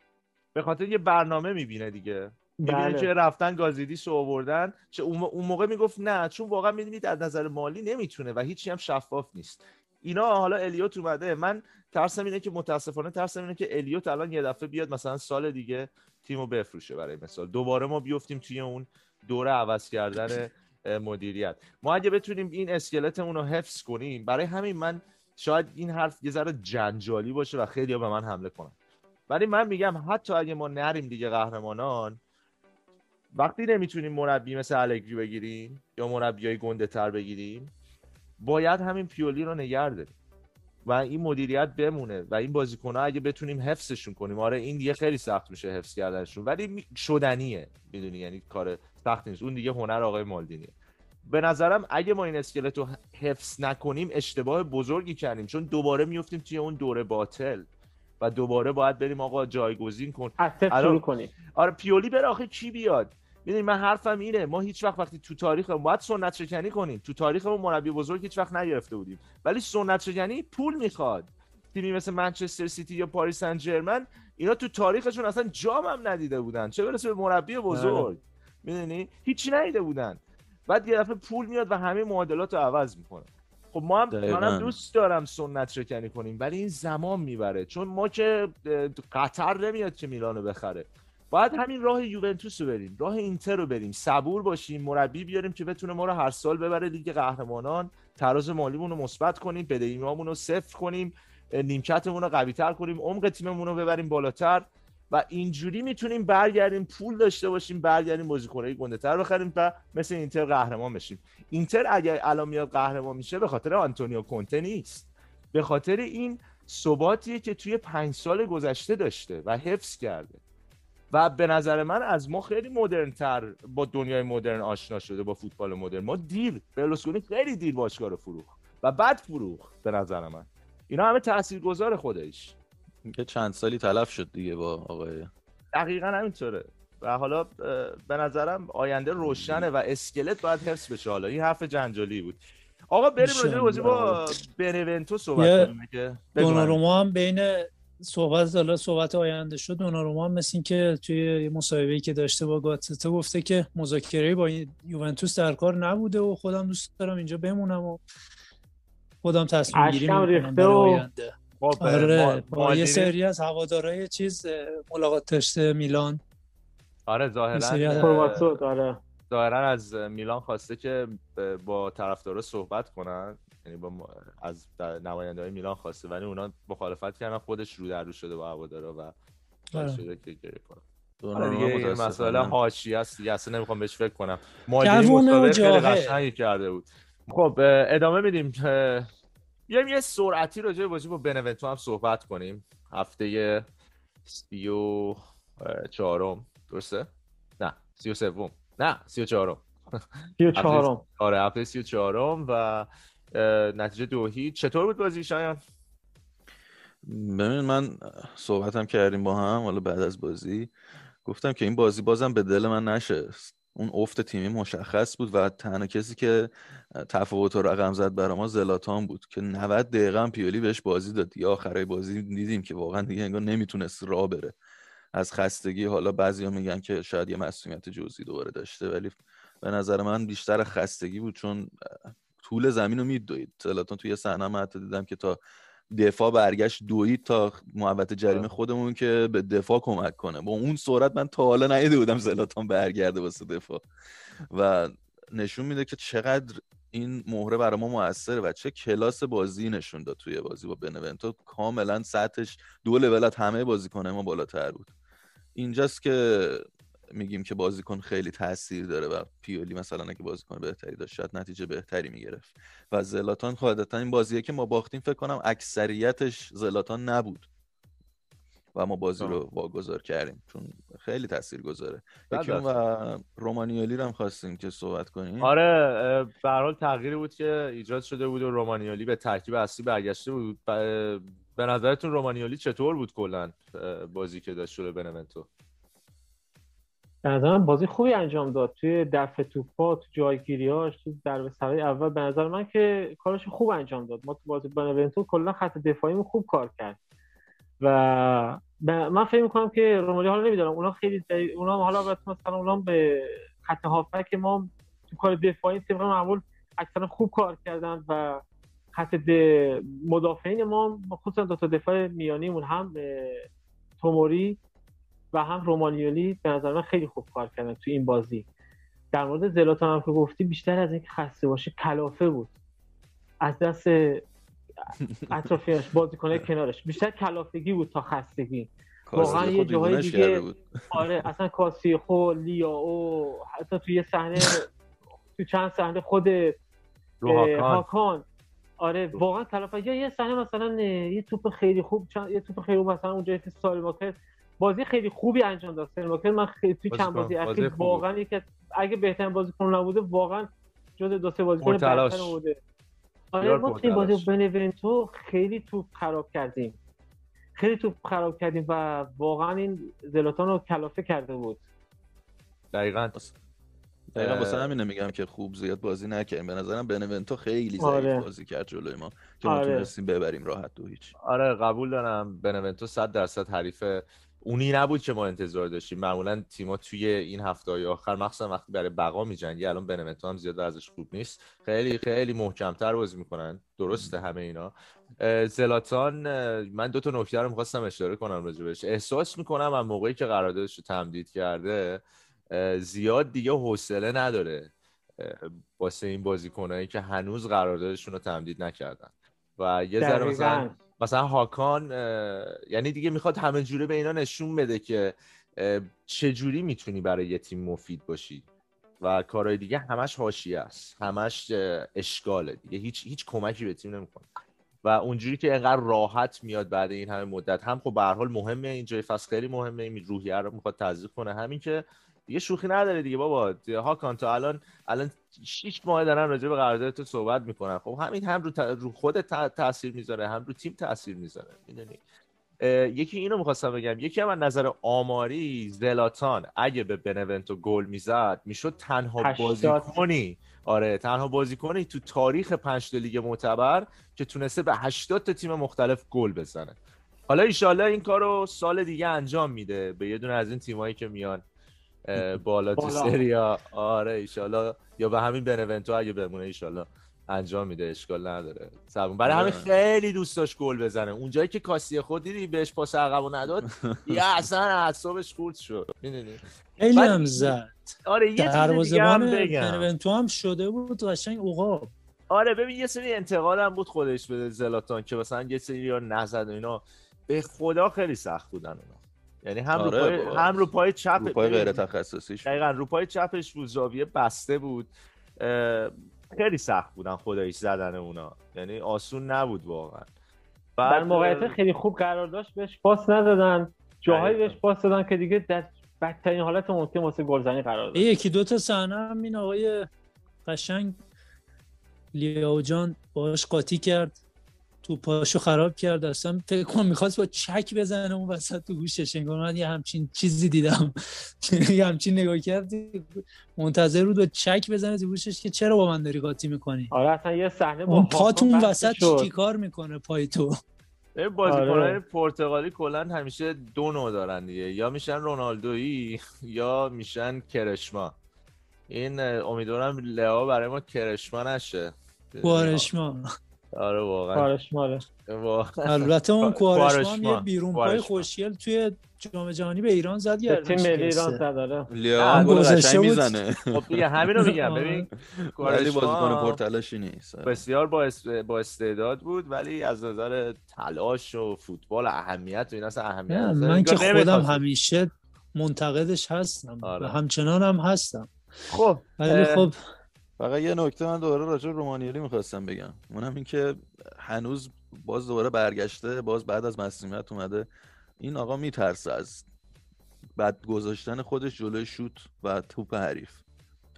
به خاطر یه برنامه می‌بینه دیگه. بله. که رفتن گازیدیس رو آوردن چه اون موقع می‌گفت نه چون واقعا می‌دونید از نظر مالی نمی‌تونه و هیچی هم شفاف نیست. اینا حالا الیوت اومده. من ترسم اینه که متاسفانه ترسم اینه که الیوت الان یه دفعه بیاد مثلا سال دیگه تیمو بفروشه برای مثال. دوباره ما بیفتیم توی اون دوره عوض کردن مدیریت. ما اگه بتونیم این اسکلتمون رو حفظ کنیم برای همین من شاید این حرف یه ذره جنجالی باشه و خیلی به من حمله کنن. ولی من میگم حتی اگه ما نریم دیگه قهرمانان وقتی نمی‌تونیم مربی مثل الگری بگیریم یا مربی های گنده تر بگیریم باید همین پیولی رو نگه داریم و این مدیریت بمونه و این بازیکن ها اگه بتونیم حفظشون کنیم. آره این دیگه خیلی سخت میشه حفظ کردنشون ولی شدنیه می‌دونی؟ یعنی کار سخت نیست. اون دیگه هنر آقای مالدینیه. به نظرم اگه ما این اسکلت رو حفظ نکنیم اشتباه بزرگی کردیم. چون دوباره میفتیم توی اون دوره باطل. و دوباره باید بریم آقا جایگزین کن. شروع کنیم. آره پیولی بره آخه کی بیاد؟ می‌دونی من حرفم اینه ما هیچ وقت وقتی تو تاریخ باید سنت شکنی کنیم. تو تاریخمون مربی بزرگ هیچ وقت نگرفته بودیم. ولی سنت شکنی پول می‌خواد. تیمی مثل منچستر سیتی یا پاریس سن ژرمن اینا تو تاریخشون اصلا جام هم ندیده بودن. چه برسه به مربی بزرگ؟ می‌دونی؟ هیچی ندیده بودن. بعد یه دفعه پول میاد و همه معادلات رو عوض می‌کنه خب ما هم منم دوست دارم سنت شکنی کنیم ولی این زمان می‌بره. چون ما که قطر نمیاد که میلانو بخره. باید همین راه یوونتوس رو بریم راه اینتر رو بریم. صبور باشیم مربی بیاریم که بتونه ما رو هر سال ببره لیگ قهرمانان. تراز مالیمون رو مثبت کنیم بدهیمامون رو صفر کنیم نیمکتمون رو قوی تر کنیم عمق تیممون رو ببریم بالاتر. و اینجوری می‌تونیم برگردیم پول داشته باشیم برگردیم بازیکنای گنده تر بخریم و مثل اینتر قهرمان بشیم. اینتر اگر الان میاد قهرمان میشه به خاطر آنتونیو کونته نیست. به خاطر این ثباتیه که توی پنج سال گذشته داشته و حفظ کرده. و به نظر من از ما خیلی مدرن تر با دنیای مدرن آشنا شده با فوتبال مدرن. ما دیر برلوسکونی خیلی دیر باشگاه رو فروخ و بعد فروخ به نظر من. اینا همه تاثیرگذار خودش. یه چند سالی تلف شد دیگه با آقای دقیقا همینطوره. و حالا به نظرم آینده روشنه و اسکلت باید حفظ بشه حالا. این حرف جنجالی بود. آقا بریم راجع با بنونتو صحبت کنیم که هم بین صحبت حالا صحبت آینده شد دوناروما هم مثل این که توی مصاحبه‌ای که داشته با گاتتا گفته که مذاکره با یوونتوس در کار نبوده و خودم دوست دارم اینجا بمونم و خودم تصمیم گیری می‌کنم آینده. خب، آره با یه سری از هوادارهای چیز ملاقات داشته میلان. آره ظاهرا آره. ظاهرا از میلان خواسته که با طرفدارا صحبت کنن. یعنی با از نماینده های میلان خواسته ولی اونا مخالفت کردن خودش رو در رو شده با هوادارا و آره. شده که گریه کنن. آره دیگه مسئله حاشیه است دیگه اصلا نمی‌خوام بهش فکر کنم. مالی خیلی قشنگی کرده بود. خب ادامه میدیم. بیایم یه سرعتی راجع بازی با بنونتو هم صحبت کنیم. هفته سی و چهارم. درسته؟ نه سی و سوم. نه سی و چهارم. سی و چهارم. آره هفته سی و چهارم و نتیجه دو هیچ. چطور بود بازی شایان؟ ببین من صحبتم کردیم با هم حالا بعد از بازی. گفتم که این بازی بازم به دل من نشست. اون افت تیمی مشخص بود و تنها کسی که تفاوت رو رقم زد برای ما زلاتان بود که 90 دقیقه هم پیولی بهش بازی داد. یا آخرای بازی دیدیم که واقعا دیگه انگار نمی‌تونست راه بره. از خستگی حالا بعضیا میگن که شاید یه مسئولیت جزئی دوباره داشته ولی به نظر من بیشتر خستگی بود چون طول زمین رو میدوید. زلاتان توی صحنه حتی دیدم که تا دفاع برگشت دوید تا محوت جریمه خودمون که به دفاع کمک کنه. با اون سرعت من تا حالا ندیده بودم زلاتان برگرده واسه دفاع. و نشون میده که چقدر این مهره برای ما موثره و چه کلاس بازی نشون داد توی بازی با بنونتو کاملا سطحش دو لول همه بازیکنه ما بالاتر بود. اینجاست که میگیم که بازیکن خیلی تاثیر داره و پیولی مثلا اگه بازیکن بهتری داشت شاید نتیجه بهتری می‌گرفت. و زلاتان قاعدتا این بازیه که ما باختیم فکر کنم اکثریتش زلاتان نبود. و ما بازی رو واگذار کردیم چون خیلی تاثیر گذاره یکی و رومانیالی رو هم خواستیم که صحبت کنیم. آره به حال تغییری بود که ایجاد شده بود و رومانیالی به ترکیب اصلی برگشته بود. به نظرتون رومانیالی چطور بود کلا بازی که داشت شده بنونتو به نظرم بازی خوبی انجام داد. توی دفع توپا تو جایگیریاش تو در سرای اول به نظر من که کارش خوب انجام داد. ما تو بازی بنونتو کلا خط دفاعیمون خوب کار کرد. و من فکر می‌کنم که رومالی حالا نمی‌دونم. اونا خیلی اونا حالا مثلا اونا به خط هافک ما تو کار دفاعی طبق معمول اکثرا خوب کار کردن و خط مدافعین ما خصوصا دو تا دفاع میانیمون هم توموری و هم رومانیولی به نظر من خیلی خوب کار کردن تو این بازی. در مورد زلاتان هم که گفتی بیشتر از اینکه خسته باشه کلافه بود. از دست اطرافیانش بازیکنه کنارش. بیشتر کلافگی بود تا خستگی. واقعا یه جاهای دیگه آره اصلا کاسی خو لیا او حتی توی یه صحنه تو چند صحنه خود هاکان. آره واقعا کلافه یا یه صحنه مثلا یه توپ خیلی خوب چند... یه توپ خیلی خوب مثلا اونجا که سالماکر بازی خیلی خوبی انجام داد. سالماکر من خیلی توی چند بازی اخیر واقعا یکی اگه بهترین بازیکن نبوده واقعا جز دو سه بازیکن بهتر بوده آره ما توی بازی بنونتو خیلی توپ خراب کردیم. خیلی توپ خراب کردیم و واقعا این زلاتان رو کلافه کرده بود. دقیقا. دقیقا واسه همینه میگم که خوب زیاد بازی نکردیم. به نظرم بنونتو خیلی ضعیف آره. بازی کرد جلوی ما که ما آره. تونستیم ببریم راحت دو هیچ. آره قبول دارم. بنونتو 100 درصد حریف اونی نبود که ما انتظار داشتیم. معمولا تیما توی این هفته های آخر مخصوصا وقتی برای بقا میجنگی الان بنونتو هم زیاد ازش خوب نیست. خیلی خیلی محکمتر بازی می‌کنن. درسته همه اینا. زلاتان من دو تا نکته رو می‌خواستم اشاره کنم راجبش احساس می‌کنم از موقعی که قراردادش رو تمدید کرده زیاد دیگه حوصله نداره واسه این بازیکنایی که هنوز قراردادشون رو تمدید نکردن. و یه ذره مثلا مثلا هاکان یعنی دیگه می‌خواد همه جوره به اینا نشون بده که چجوری می‌تونی برای یه تیم مفید باشی. و کارهای دیگه همش حاشیه است. همش اشکاله دیگه. هیچ هیچ کمکی به تیم نمی‌کنه. و اونجوری که انقدر راحت میاد بعد این همه مدت هم خب به هر حال مهمه این جای فصل مهمه. این روحیه رو می‌خواد تزریق کنه. همین که دیگه شوخی نداره دیگه بابا. هاکان تا الان الان 6 ماه دارن راجع به قرارداد تو صحبت می‌کنن. خب همین هم رو, رو خود تاثیر می‌ذاره هم رو تیم تاثیر می‌ذاره. می‌دونی؟ یکی اینو می‌خواستم بگم. یکی هم از نظر آماری زلاتان اگه به بنونتو گل می‌زد می‌شد تنها بازیکنی. آره تنها بازیکنی تو تاریخ پنج لیگ معتبر که تونسته به 80 تا تیم مختلف گل بزنه. حالا ایشالله این کارو سال دیگه انجام میده به یه دونه از این تیمایی که میان. بالا تو سریا آره ایشالله یا به همین بنونتو اگه بمونه ایشالله انجام میده اشکال نداره. سبون برای همین آره. خیلی دوست داشت گل بزنه. اونجایی که کاسی خود دیدی بهش پاس عقبو نداد یا اصلا اعصابش خورد شد. می‌دونی؟ خیلی هم زد. آره یه دروازه‌بان بنونتو هم شده بود قشنگ عقاب. آره ببین یه سری انتقاد هم بود خودش به زلاتان که مثلا یه سری یا نزد و اینا. به خدا خیلی سخت بودن اونا. یعنی هم آره رو پای هم رو پای چپ رو پای غیر تخصصیش دقیقاً رو پای چپش بود زاویه بسته بود. خیلی سخت بودن خداییش زدن اونا. یعنی آسون نبود واقعا. در موقعیت خیلی خوب قرار داشت بهش پاس ندادن. جاهایی بهش پاس دادن که دیگه در بدترین حالت ممکن واسه گلزنی قرار داشت. یکی دو تا صحنه هم این آقای قشنگ لیاو جان باش قاطی کرد. تو پاشو خراب کرد. اصلا فکر کنم می‌خواست با چک بزنه اون وسط تو گوشش. انگار من یه همچین چیزی دیدم. یه همچین نگاه کرد منتظر بود با چک بزنه تو گوشش که چرا با من داری قاطی می‌کنی؟ آره اصلا یه صحنه با پا تو اون وسط چی کار می‌کنه پای تو؟ بازیکنان آره. پرتغالی کلا همیشه دو نوع دارن دیگه. یا میشن رونالدویی یا میشن کرشما. این امیدوارم لئو برای ما کرشما نشه. کوارشما آره واقعا. کوارشما البته اون کوارشما یه بیرون پای خوشگل توی جام جهانی به ایران زد گردش تیم ملی ایران زد آره. لیا گذشته می‌زنه. خب دیگه همین رو میگم. ببین ولی بازیکن پرتلاشی نیست. بسیار با با استعداد بود ولی از نظر تلاش و فوتبال اهمیت و این اصلا اهمیت من که خودم همیشه منتقدش هستم آره. همچنان هم هستم. خب ولی خب فقط یه نکته من دوباره راجع رومانیالی می‌خواستم بگم. اونم این که هنوز باز دوباره برگشته باز بعد از مسئولیت اومده. این آقا میترسه از بعد گذاشتن خودش جلوی شوت و توپ حریف.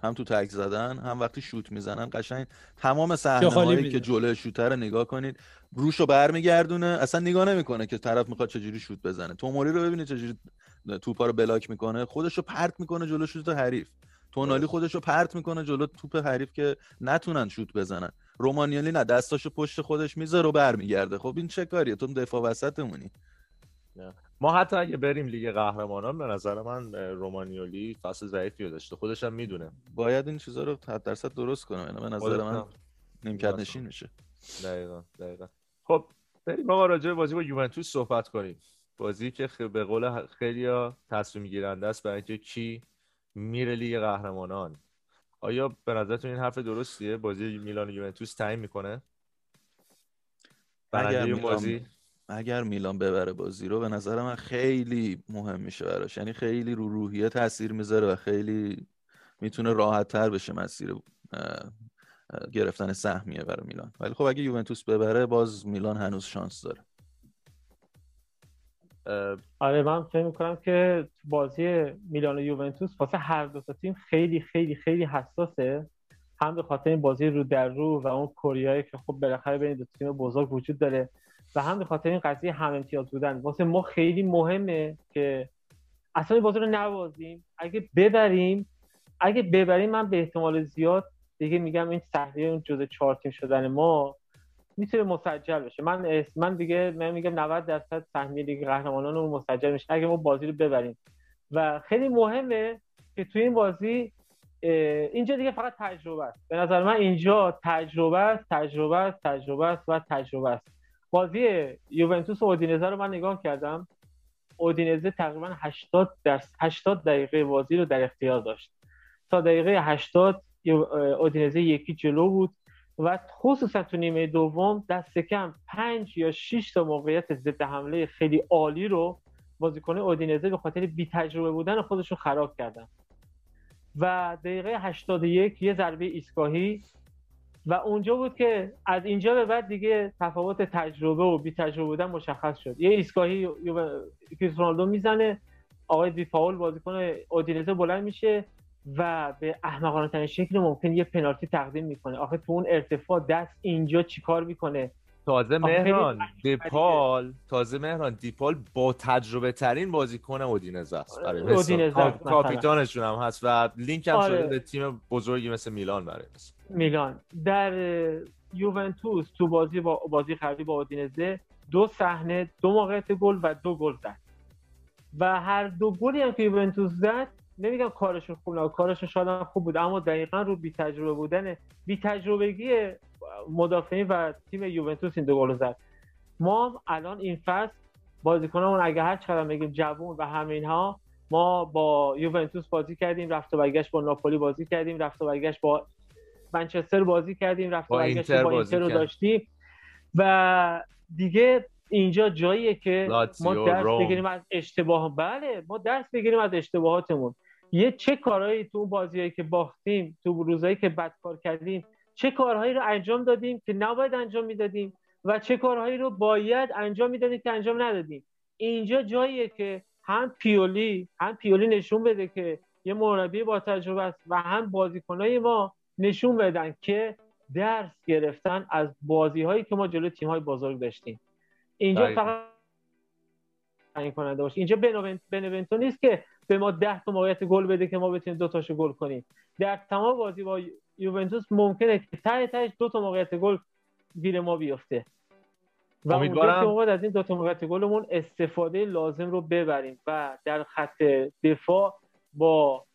هم تو تک زدن هم وقتی شوت می‌زنن قشنگ تمام صحنه هایی که جلوی شوتر رو نگاه کنید روشو برمیگردونه اصلا نگاه نمی‌کنه که طرف می‌خواد چجوری شوت بزنه. توموری رو ببینید چجوری توپا رو بلاک می‌کنه خودش رو پرت می‌کنه جلو شوت حریف. تونالی خودش رو پرت می‌کنه جلو توپ حریف که نتونن شوت بزنن. رومانیالی نه دستاشو پشت خودش می‌ذاره و برمیگرده. خب این چه کاریه؟ تو دفاع وسطمونی. ما حتی اگه بریم لیگ قهرمانان به نظر من رومانیولی فصل ضعیفی داشته. خودش هم می‌دونه. باید این چیزا رو 100 درصد درست کنه یعنی به نظر من نیمکت نشین میشه. دقیقاً دقیقاً. خب بریم آقا راجع به بازی با یوونتوس صحبت کنیم. بازی که به قول خیلی تصمیم گیرنده است برای اینکه کی میره لیگ قهرمانان. آیا به نظرتون این حرف درستیه؟ بازی میلان و یوونتوس تعیین می‌کنه؟ اگر میلان, بازی؟ اگر میلان ببره بازی رو به نظر من خیلی مهم میشه براش. یعنی خیلی رو روحیه تاثیر می‌ذاره و خیلی می‌تونه راحت تر بشه مسیر گرفتن سهمیه برای میلان. ولی خب اگه یوونتوس ببره باز میلان هنوز شانس داره. آره من فکر می‌کنم که بازی میلان و یوونتوس واسه هر دو تیم خیلی خیلی خیلی حساسه. هم به خاطر این بازی رو در رو و اون کوریایی که خب بالاخره بین دو تیم بزرگ وجود داره و هم به خاطر این قضیه هم امتیاز بودن واسه ما خیلی مهمه که اصلا بازی رو نبازیم. اگه ببریم اگه ببریم من به احتمال زیاد دیگه میگم این صحنه اون جزء چهار تیم شدن ما می‌تونه مسجل بشه. من من دیگه من میگم 90 درصد سهمیه لیگ قهرمانان رو مسجل میشه. اگه ما بازی رو ببریم. و خیلی مهمه که توی این بازی اینجا دیگه فقط تجربه است. به نظر من اینجا تجربه است تجربه است تجربه است و تجربه است. بازی یوونتوس و اودینزه رو من نگاه کردم. اودینزه تقریبا 80 درصد 80 دقیقه بازی رو در اختیار داشت. تا دقیقه 80 اودینزه یکی جلو بود. و خصوصا تو نیمه دوم دست کم پنج یا 6 تا موقعیت ضد حمله خیلی عالی رو بازیکن اودینزه به خاطر بی تجربه بودن خودشون خراب کردن. و دقیقه 81 یه ضربه ایستگاهی و اونجا بود که از اینجا به بعد دیگه تفاوت تجربه و بی تجربه بودن مشخص شد. یه ایستگاهی رونالدو می‌زنه آقای دی پاول بازیکن اودینزه بلند میشه و به احمقانه ترین شکل ممکن یه پنالتی تقدیم می‌کنه. آخه تو اون ارتفاع دست اینجا چیکار می‌کنه؟ تازه مهران دیپال تازه مهران دیپال با تجربه ترین بازیکن اودینزه است. برای کاپیتانشون هم هست و لینک هم آره. شده به تیم بزرگی مثل میلان برای مثل. میلان. در یوونتوس تو بازی با بازی خریدی با اودینزه دو صحنه دو موقعیت گل و دو گل زد. و هر دو گلی هم که یوونتوس زد نمیگم کارشون خوب نه کارشون شاید خوب بود اما دقیقا رو بی تجربه بودن بی تجربگی مدافعین و تیم یوونتوس این دو گل زد. ما الان این فصل بازیکنمون اگه هر چقدر بگیم جوون و همه اینها ما با یوونتوس بازی کردیم رفت و برگشت با ناپولی بازی کردیم رفت و برگشت با منچستر بازی کردیم رفت و برگشت با اینتر رو داشتیم. و دیگه اینجا جاییه که ما درس بگیریم از اشتباه بله ما درس بگیریم از اشتباهاتمون. یه چه کارهایی تو بازیایی که باختیم تو روزایی که بد کار کردیم چه کارهایی رو انجام دادیم که نباید انجام می‌دادیم و چه کارهایی رو باید انجام می‌دادیم که انجام ندادیم. اینجا جاییه که هم پیولی هم پیولی نشون بده که یه مربی با تجربه است و هم بازیکنای ما نشون بدن که درس گرفتن از بازی هایی که ما جلو تیم های بزرگ داشتیم. اینجا فقط تعیین کننده باشه. اینجا بنونتو نیست که به ما ده تا موقعیت گل بده که ما بتونیم دو تاشو گل کنیم. در تمام بازی با یوونتوس ممکنه که ته تهش دو تا موقعیت گل گیر ما بیفته. و امیدوارم. از این دو تا موقعیت گلمون استفاده لازم رو ببریم و در خط دفاع با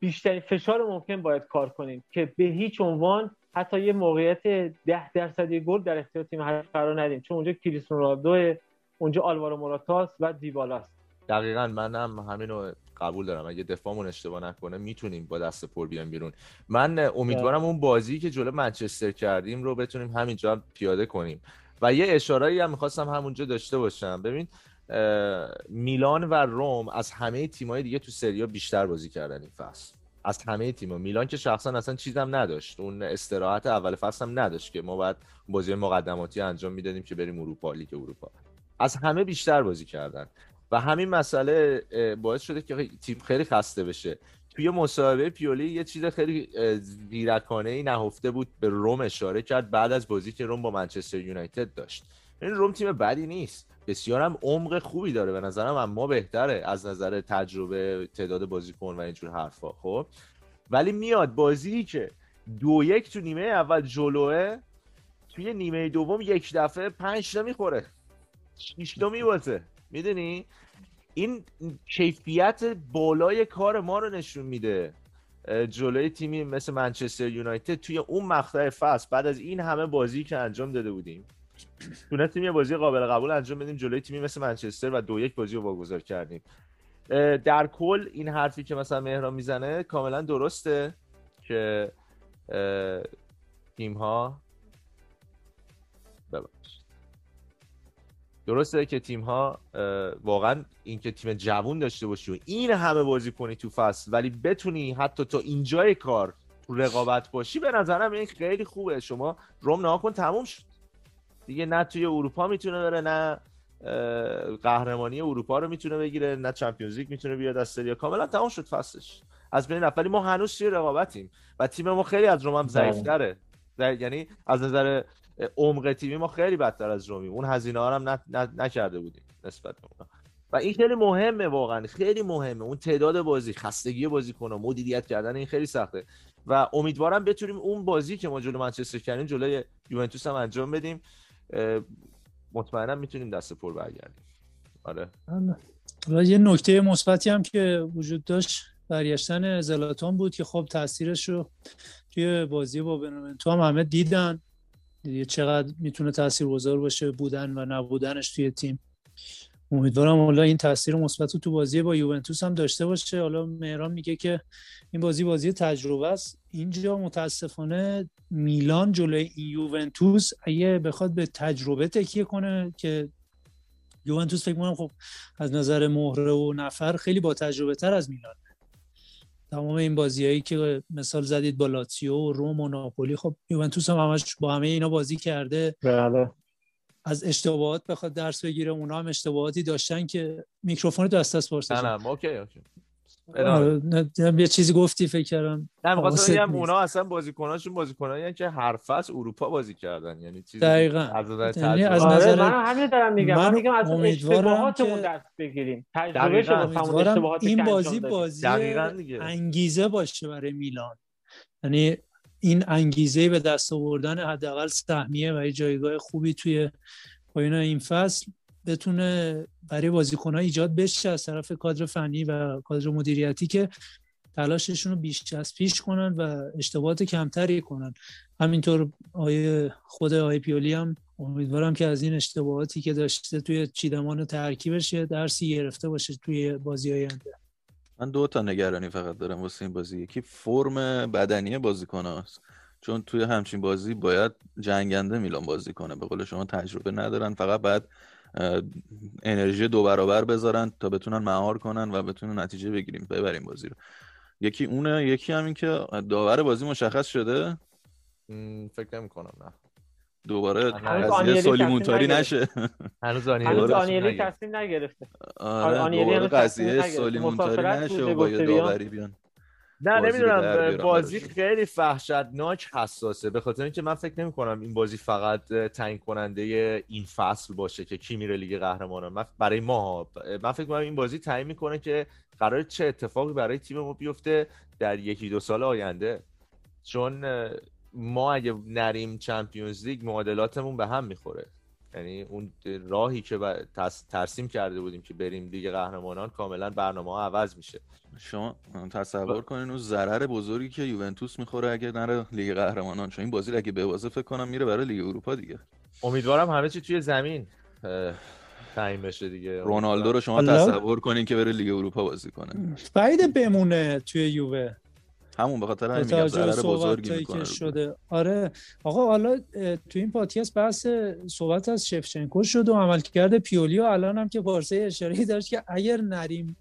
بیشترین فشار ممکن باید کار کنیم که به هیچ عنوان حتی یه موقعیت ده درصدی گل در اختیار تیم حریف قرار ندیم. چون اونجا کریستیانو رونالدو اونجا آلوارو موراتاس و دیبالاست. دقیقا منم همین رو قبول دارم. اگه دفاعمون اشتباه نکنه می‌تونیم با دست پر بیان بیرون. من امیدوارم اون بازی که جلو منچستر کردیم رو بتونیم همینجا پیاده کنیم. و یه اشاره‌ای هم می‌خواستم همونجا داشته باشم. ببین میلان و روم از همه تیم‌های دیگه تو سریا بیشتر بازی کردن این فصل. از همه تیم‌ها میلان که شخصا اصلا چیزم نداشت. اون استراحت اول فصل هم نداشت که ما بعد بازی مقدماتی انجام می‌دادیم که بریم اروپا لیگ اروپا. از همه بیشتر بازی کردن. و همین مسئله باعث شده که تیم خیلی خسته بشه. توی مصاحبه پیولی یه چیز خیلی زیرکانه ای نهفته بود به روم اشاره کرد بعد از بازی که روم با منچستر یونایتد داشت. این روم تیم بدی نیست. بسیار هم عمق خوبی داره به نظرم اما بهتره از نظر تجربه تعداد بازیکن و اینجور حرفا خب؟ ولی میاد بازی که دو یک تو نیمه اول جلوه توی نیمه دوم یک دفعه پنج تا می‌خوره. شیش تا میبازه. می‌دونی؟ این کیفیت بالای کار ما رو نشون میده. جلوی تیمی مثل منچستر یونایتد توی اون مقطع فصل بعد از این همه بازی که انجام داده بودیم تونستیم یه بازی قابل قبول انجام بدیم جلوی تیمی مثل منچستر و دو یک بازی رو واگذار کردیم. در کل این حرفی که مثلا مهران می‌زنه کاملا درسته که تیم ها درسته که تیم ها واقعا اینکه تیم جوون داشته باشی و این همه بازی کنی تو فصل ولی بتونی حتی تا اینجای کار تو رقابت باشی به نظرم این خیلی خوبه. شما روم نها کن تموم شد. دیگه نه توی اروپا می‌تونه بره نه قهرمانی اروپا رو می‌تونه بگیره نه چمپیونز لیگ می‌تونه بیاد از سری کاملا تمام شد فصلش. از بین ولی ما هنوز توی رقابتیم و تیم ما خیلی از روم هم بله. ضعیف‌تره. یعنی از نظر عمق تیمی ما خیلی بدتر از رومی اون هزینه ها هم نکرده بودیم نسبت به و این خیلی مهمه واقعا خیلی مهمه. اون تعداد بازی خستگی بازی کنه مدیریت کردن این خیلی سخته. و امیدوارم بتونیم اون بازی که ما جلو منچستر کردیم جلوی یوونتوس هم انجام بدیم. مطمئنم می‌تونیم دست پر برگردیم. آره. و یه نکته مثبتی هم که وجود داشت برگشتن زلاتان بود که خب تاثیرش رو توی بازی با بنومنتو هم همه دیدن. دیگه چقدر می‌تونه تاثیرگذار باشه بودن و نبودنش توی تیم. امیدوارم حالا این تاثیر مثبت تو بازی با یوونتوس هم داشته باشه. حالا مهران میگه که این بازی بازی تجربه است. اینجا متاسفانه میلان جلوی یوونتوس اگه بخواد به تجربه تکیه کنه که یوونتوس فکر کنم خب از نظر مهره و نفر خیلی با تجربه تر از میلان. تمام این بازیایی که مثال زدید با لاتسیو و روم و ناپولی خب یوونتوس هم همش با همه اینا بازی کرده. بله. از اشتباهات بخواد درس بگیره اونا هم اشتباهاتی داشتن که میکروفون تو دست پرسش نه نه okay okay. آره، یه چیزی گفتی فکر کردم. نه می‌خواستم بگم اونا اصلا بازیکناشون بازیکنایی که هر فصل اروپا بازی کردن. یعنی چیزی دقیقاً. از نظر یعنی از آره نظر من همین دارم میگم. من, میگم از اشتباهاتمون. دست بگیریم. تجربه اشتباهات این بازی بازی انگیزه باشه برای میلان. یعنی این انگیزه به دست آوردن حداقل سهمیه و جایگاه خوبی توی پایان این فصل بتونه برای بازیکنها ایجاد بشه از طرف کادر فنی و کادر مدیریتی که تلاششون رو بیش از پیش کنن و اشتباهات کمتری کنن. همینطور آیه خود آیه پیولی هم امیدوارم که از این اشتباهاتی که داشته توی چیدمان ترکیبش درسی گرفته باشه توی بازی آینده. من دو تا نگرانی فقط دارم واسه این بازی. یکی فرم بدنی بازیکن هست چون توی همچین بازی باید جنگنده میلان بازی کنه. به قول شما تجربه ندارن. فقط باید انرژی دو برابر بذارن تا بتونن مهار کنن و بتونن نتیجه بگیریم. ببریم بازی رو. یکی اونه یکی هم این که داور بازی مشخص شده؟ فکر نمی کنم نه. دوباره قضیه سولی مونتاری نشه. هنوز آنیلی تصمیم نگرفته. آره دوباره قضیه سولی مونتاری نشه و با یه داوری بیان. نه نمی‌دونم بازی خیلی وحشتناک حساسه. به خاطر اینکه من فکر نمی کنم این بازی فقط تعیین کننده این فصل باشه که کی میره لیگ قهرمانان. برای ما من فکر کنم این بازی تعیین می‌کنه که قرار چه اتفاقی برای تیم ما بیفته در یکی دو سال آینده. چون ما اگه نریم چمپیونز لیگ معادلاتمون به هم می‌خوره. یعنی اون راهی که ترسیم کرده بودیم که بریم دیگه قهرمانان کاملا برنامه ها عوض میشه. شما تصور کنین اون ضرر بزرگی که یوونتوس می‌خوره اگه نره لیگ قهرمانان چون این بازی اگه به بازه فکر کنم میره برای لیگ اروپا دیگه. امیدوارم همه چی توی زمین تعیین بشه دیگه. رونالدو رو شما تصور کنین که بره لیگ اروپا بازی کنه. بعید بمونه توی یووه. همون به خاطر همین میگم ضرر بزرگی می‌کنه. شده. آره. آقا حالا تو این پادکست بحث صحبت از شفچنکو شد و عملکرد پیولیو الان هم که پارسه اشاره داشت که اگر نریم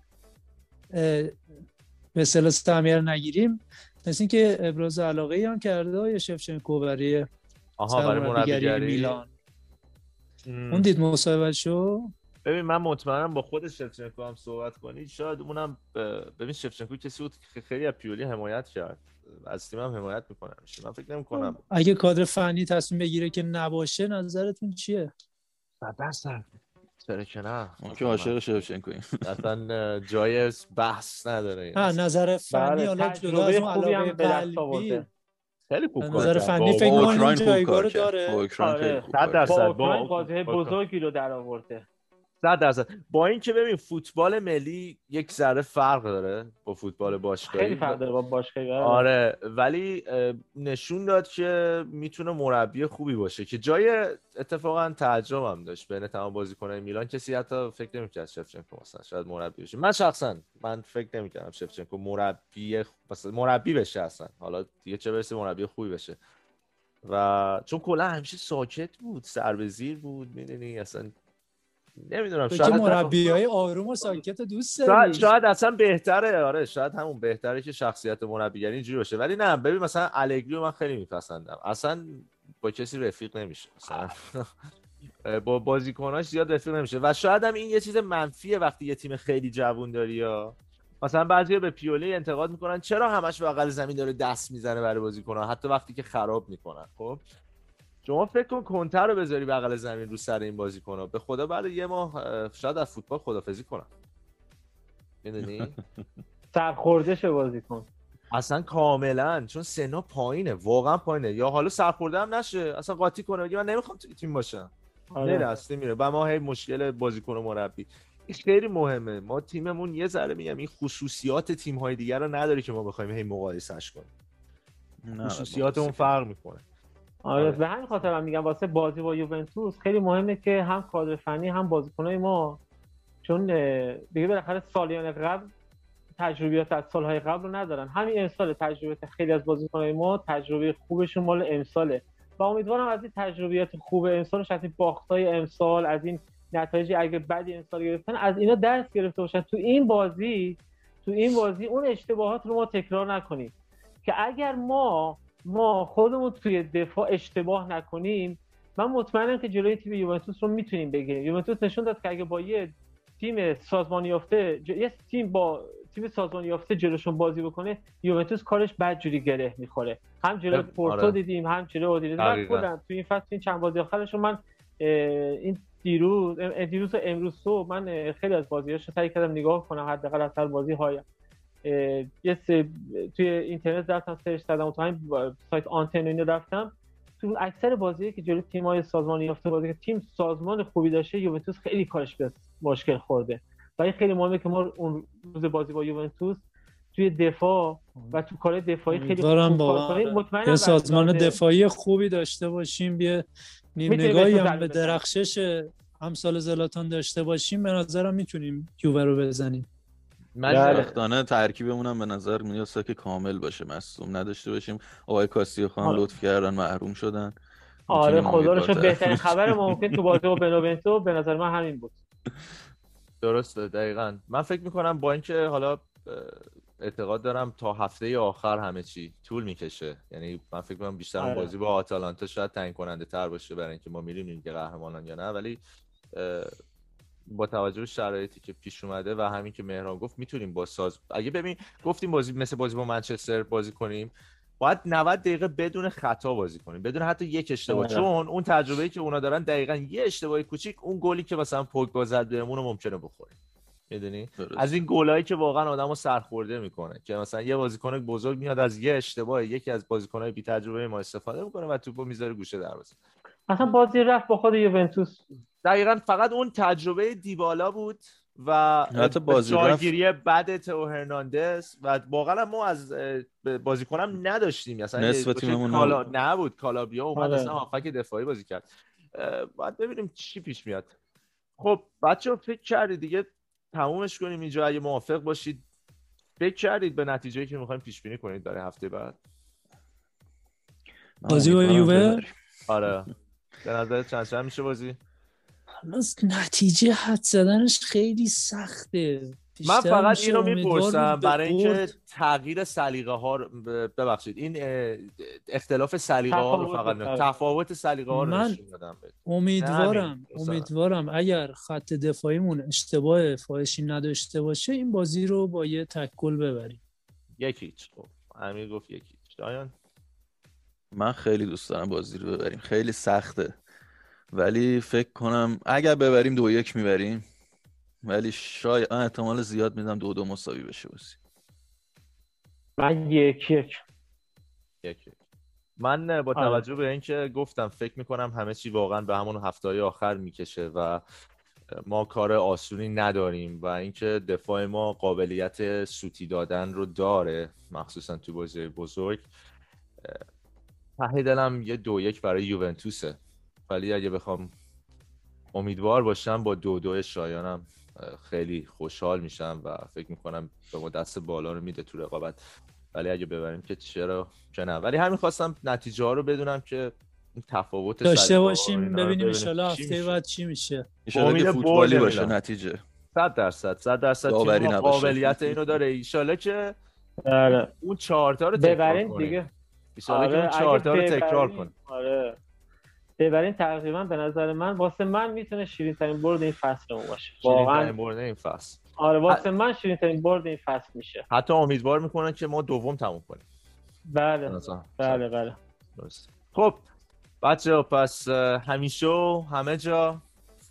به سلس تعمیر نگیریم مثل که ابراز علاقه هم کرده های شفچنکو برای آها برای مربیگری؟ میلان. اون دید مصاحبه شو ببین من مطمئنم با خود شفچنکو هم صحبت کنید شاید اونم ببین شفچنکو کسی بود که خیلی از پیولی حمایت کرد. از تیم هم حمایت می‌کنم من فکر نمی کنم اگه کادر فنی تصمیم بگیره که نباشه نظرتون چیه؟ صد چرا که نه؟ که عاشق شفچنکو اصلا جای بحث نداره. ها نظر فنی بله، حالا جدا از اون علاقه قلبی. خیلی خوب نظر فنی فکر کنم جایگاه رو داره. با اوکراین آره. با اوکراین بازی بزرگی رو در آورده. صد درصد. با اینکه ببین فوتبال ملی یک ذره فرق داره با فوتبال باشگاهی. خیلی فرق داره با باشگاهی آره. ولی نشون داد که می‌تونه مربی خوبی باشه که جای اتفاقا تعجب هم داشت بین تمام بازیکنان میلان. کسی حتی فکر نمی‌کرد شفچنکو مثلا شاید مربی بشه. من شخصا من فکر نمی‌کردم شفچنکو مربی مثلا مربی بشه اصلا. حالا دیگه چه برسه مربی خوبی بشه. و چون کلا همیشه ساکت بود سر به زیر بود می‌دونی؟ اصلا نمی‌دونم شاید مربی های آروم و ساکت دوست داری. شاید, اصلا بهتره. آره شاید همون بهتره که شخصیت مربیگری اینجوری باشه. ولی نه ببین مثلا الگری من خیلی میپسندم. اصلا با کسی رفیق نمیشه. مثلا با بازیکناش زیاد رفیق نمیشه. و شاید هم این یه چیز منفیه وقتی یه تیم خیلی جوون داری یا مثلا بعضی به پیولی انتقاد می‌کنن. چرا همش بغل زمین داره دست می‌زنه برای بازیکن‌ها؟ حتی وقتی که خراب می‌کنن خب؟ شما فکر کن کنتر رو بذاری بغل زمین رو سر این بازی کنه به خدا بعد یه ماه شاید از فوتبال خدافزی کنن. می‌دونی؟ سرخورده شه بازی کن اصلا کاملا چون سنا پایینه واقعا پایینه. یا حالا سرخورده هم نشه اصلا قاطی کنه بگه من نمی‌خوام توی تیم باشم. آره. نه میره. و ما هی مشکل بازیکن و مربی. این خیلی مهمه. ما تیممون یه ذره میگم این خصوصیات تیم های دیگر رو نداره که ما بخوایم هی مقایسش کنیم. خصوصیاتمون فرق می‌کنه. آره, آره. به همین خاطر هم میگم واسه بازی با یوونتوس خیلی مهمه که هم کادر فنی هم بازیکنای ما. چون دیگه بالاخره سالیان قبل تجربیات از سالهای قبل رو ندارن. همین امسال تجربیات خیلی از بازیکنای ما تجربه خوبشون مال امساله. و امیدوارم از این تجربیات خوب امسالش از این باختای امسال از این نتایجی اگه بدی امسال گرفتن از اینا درس گرفته باشن. تو این بازی تو این بازی اون اشتباهات رو ما تکرار نکنیم که اگر ما ما خودمون توی دفاع اشتباه نکنیم. من مطمئنم که جلوی تیم یوونتوس رو می‌تونیم بگیریم. یوونتوس نشون داد که اگه با یه تیم سازمانی یافته یه تیم با تیم سازمانی یافته جلوشون بازی بکنه یوونتوس کارش بد جوری گره می‌خوره. هم جلوی پورتو آره. دیدیم هم جلوی اودینزه تو این فصل این چند بازی آخرش من این دیروز دیروز امروز صبح من خیلی از بازیاشو سعی کردم نگاه کنم حداقل از هر بازی های یه توی اینترنت رفتم سرچ کردم و تو همین سایت آنتن اینو رفتم. تو اکثر بازی که جلوی تیم‌های سازمانی یافته بازی که تیم سازمان خوبی داشته یوونتوس خیلی کارش به مشکل خورده. و این خیلی مهمه که ما اون روز بازی با یوونتوس توی دفاع و تو کار دفاعی خیلی خوب یه سازمان دفاعی خوبی داشته باشیم. بیا نیم نگاهی هم به درخشش همسال زلاتان داشته باشیم. به نظرم می‌تونیم یووه رو بزنیم. مشرختانه بله. ترکیبمون هم به نظر میاد که کامل باشه مصوم نداشته باشیم. آقای کاسیو خان آره. لطف کردن محروم شدن. آره خدا رو بهترین خبر ممکن تو بازی با بنوونتو به نظر من همین بود. درسته دقیقا. من فکر می‌کنم با اینکه حالا اعتقاد دارم تا هفته آخر همه چی طول می‌کشه. یعنی من فکر کنم بیشتر آره. بازی با آتالانتا شاید تعیین کننده تر باشه برای اینکه ما میریم که قهرمانان یا نه. ولی با توجه به شرایطی که پیش اومده و همین که مهران گفت می‌تونیم با ساز اگه ببین گفتیم بازی مثل بازی با منچستر بازی کنیم باید 90 دقیقه بدون خطا بازی کنیم بدون حتی یک اشتباه. آره. چون اون تجربه‌ای که اونا دارن دقیقا یه اشتباهی کوچیک اون گلی که مثلا پوگبا زد بهمون رو ممکنه بخوریم می‌دونی؟ از این گلایی که واقعا آدمو سرخورده می‌کنه که مثلا یه بازیکن بزرگ میاد از یه اشتباه یکی از بازیکن‌های بی تجربه ما استفاده می‌کنه و توپو می‌ذاره گوشه دروازه. مثلا بازی رفت با خود یوونتوس. دقیقا فقط اون تجربه دیبالا بود و جایگیری بعد تو هرناندز و واقعا ما از بازیکنم نداشتیم. مثلا نصف تیممون کالا نبود. کالابیا اومد آره. اصلا هافک دفاعی بازی کرد. باید ببینیم چی پیش میاد. خب بچه فکر کردید دیگه تمومش کنیم اینجا. اگه موافق باشید فکر کردید به نتیجه که می‌خوایم پیش بینی کنید برای هفته بعد؟ بازی با یووه؟ آره. به نظر چند چند میشه بازی؟ نتیجه حد زدنش خیلی سخته. من فقط اینو می‌پرسم برای اینکه تغییر سلیقه ها ببخشید این اختلاف سلیقه ها رو فقط تفاوت سلیقه ها رو من امیدوارم امیدوارم اگر خط دفاعیمون اشتباه فاحشی نداشته باشه این بازی رو با یه تکل ببریم. یکیچ خب امیر گفت یکیچ دایان؟ من خیلی دوست دارم بازی رو ببریم. خیلی سخته. ولی فکر کنم اگر ببریم دو یک می‌بریم ولی شاید احتمال زیاد میدم دو دو مساوی بشه بازی. من یک یک. یک من با آره. توجه به اینکه گفتم فکر می‌کنم همه چی واقعا به همون هفته آخر می‌کشه و ما کار آسونی نداریم و اینکه دفاع ما قابلیت سوتی دادن رو داره مخصوصا تو بازی بزرگ ته دلم یه دو یک برای یوونتوسه. ولی اگه بخوام امیدوار باشم با دو دو شایانم خیلی خوشحال میشم و فکر می‌کنم به ما دست بالا رو میده تو رقابت. ولی اگه ببریم که چرا که نه. ولی همین خواستم نتیجه ها رو بدونم که تفاوت داشته باشیم ببینیم ان هفته بعد چی میشه. که فوتبالی باشه نتیجه. 100 درصد 100 درصد قابلیت اینو داره. ان که آره. اون چهار تا رو ببرین دیگه. ان آره. که اون چهار تا رو تکرار کن آره. ببرین تقریبا به نظر من واسه من می‌تونه شیرین ترین برد این فصل اون باشه. واقعا برد این فصل. آره واسه من شیرین ترین برد این فصل میشه. حتی امیدوار می‌کنن که ما دوم تموم کنیم. بله بله بله. خب بچه پس همیشه همه جا.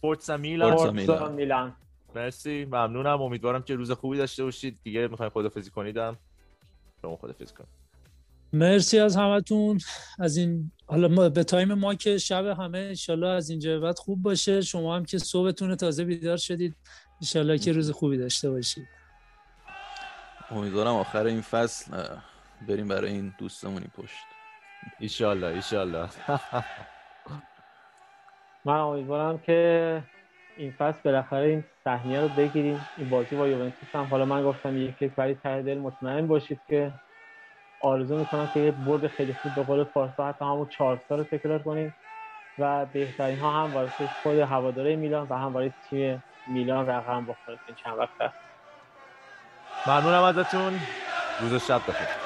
فورتسا میلان. فورتسا میلان. مرسی ممنونم. امیدوارم که روز خوبی داشته باشید. دیگه می‌خوایم خدافزی کنیدم شما خدافزی کنید. مرسی از همتون. از این حالا ما به تایم ما که شب همه انشالله از اینجا بعد خوب باشه. شما هم که صبحتون تازه بیدار شدید. انشالله که روز خوبی داشته باشید. امیدوارم آخر این فصل بریم برای این دوستمونی پشت. ایشالله ایشالله من امیدوارم که این فصل بالاخره این سهمیه رو بگیریم. این بازی با یوونتوس هم. حالا من گفتم یک یک ولی ته دل مطمئن باشید که آرزو می‌کنم که یه برد خیلی خوب به قول فارسا حتی همون چهار رو تکرار کنیم و بهترین ها هم واسه خود هواداره میلان و هم برای تیم میلان رقم بخوره این چند وقت هست ممنونم ازتون. روز شب بخیر.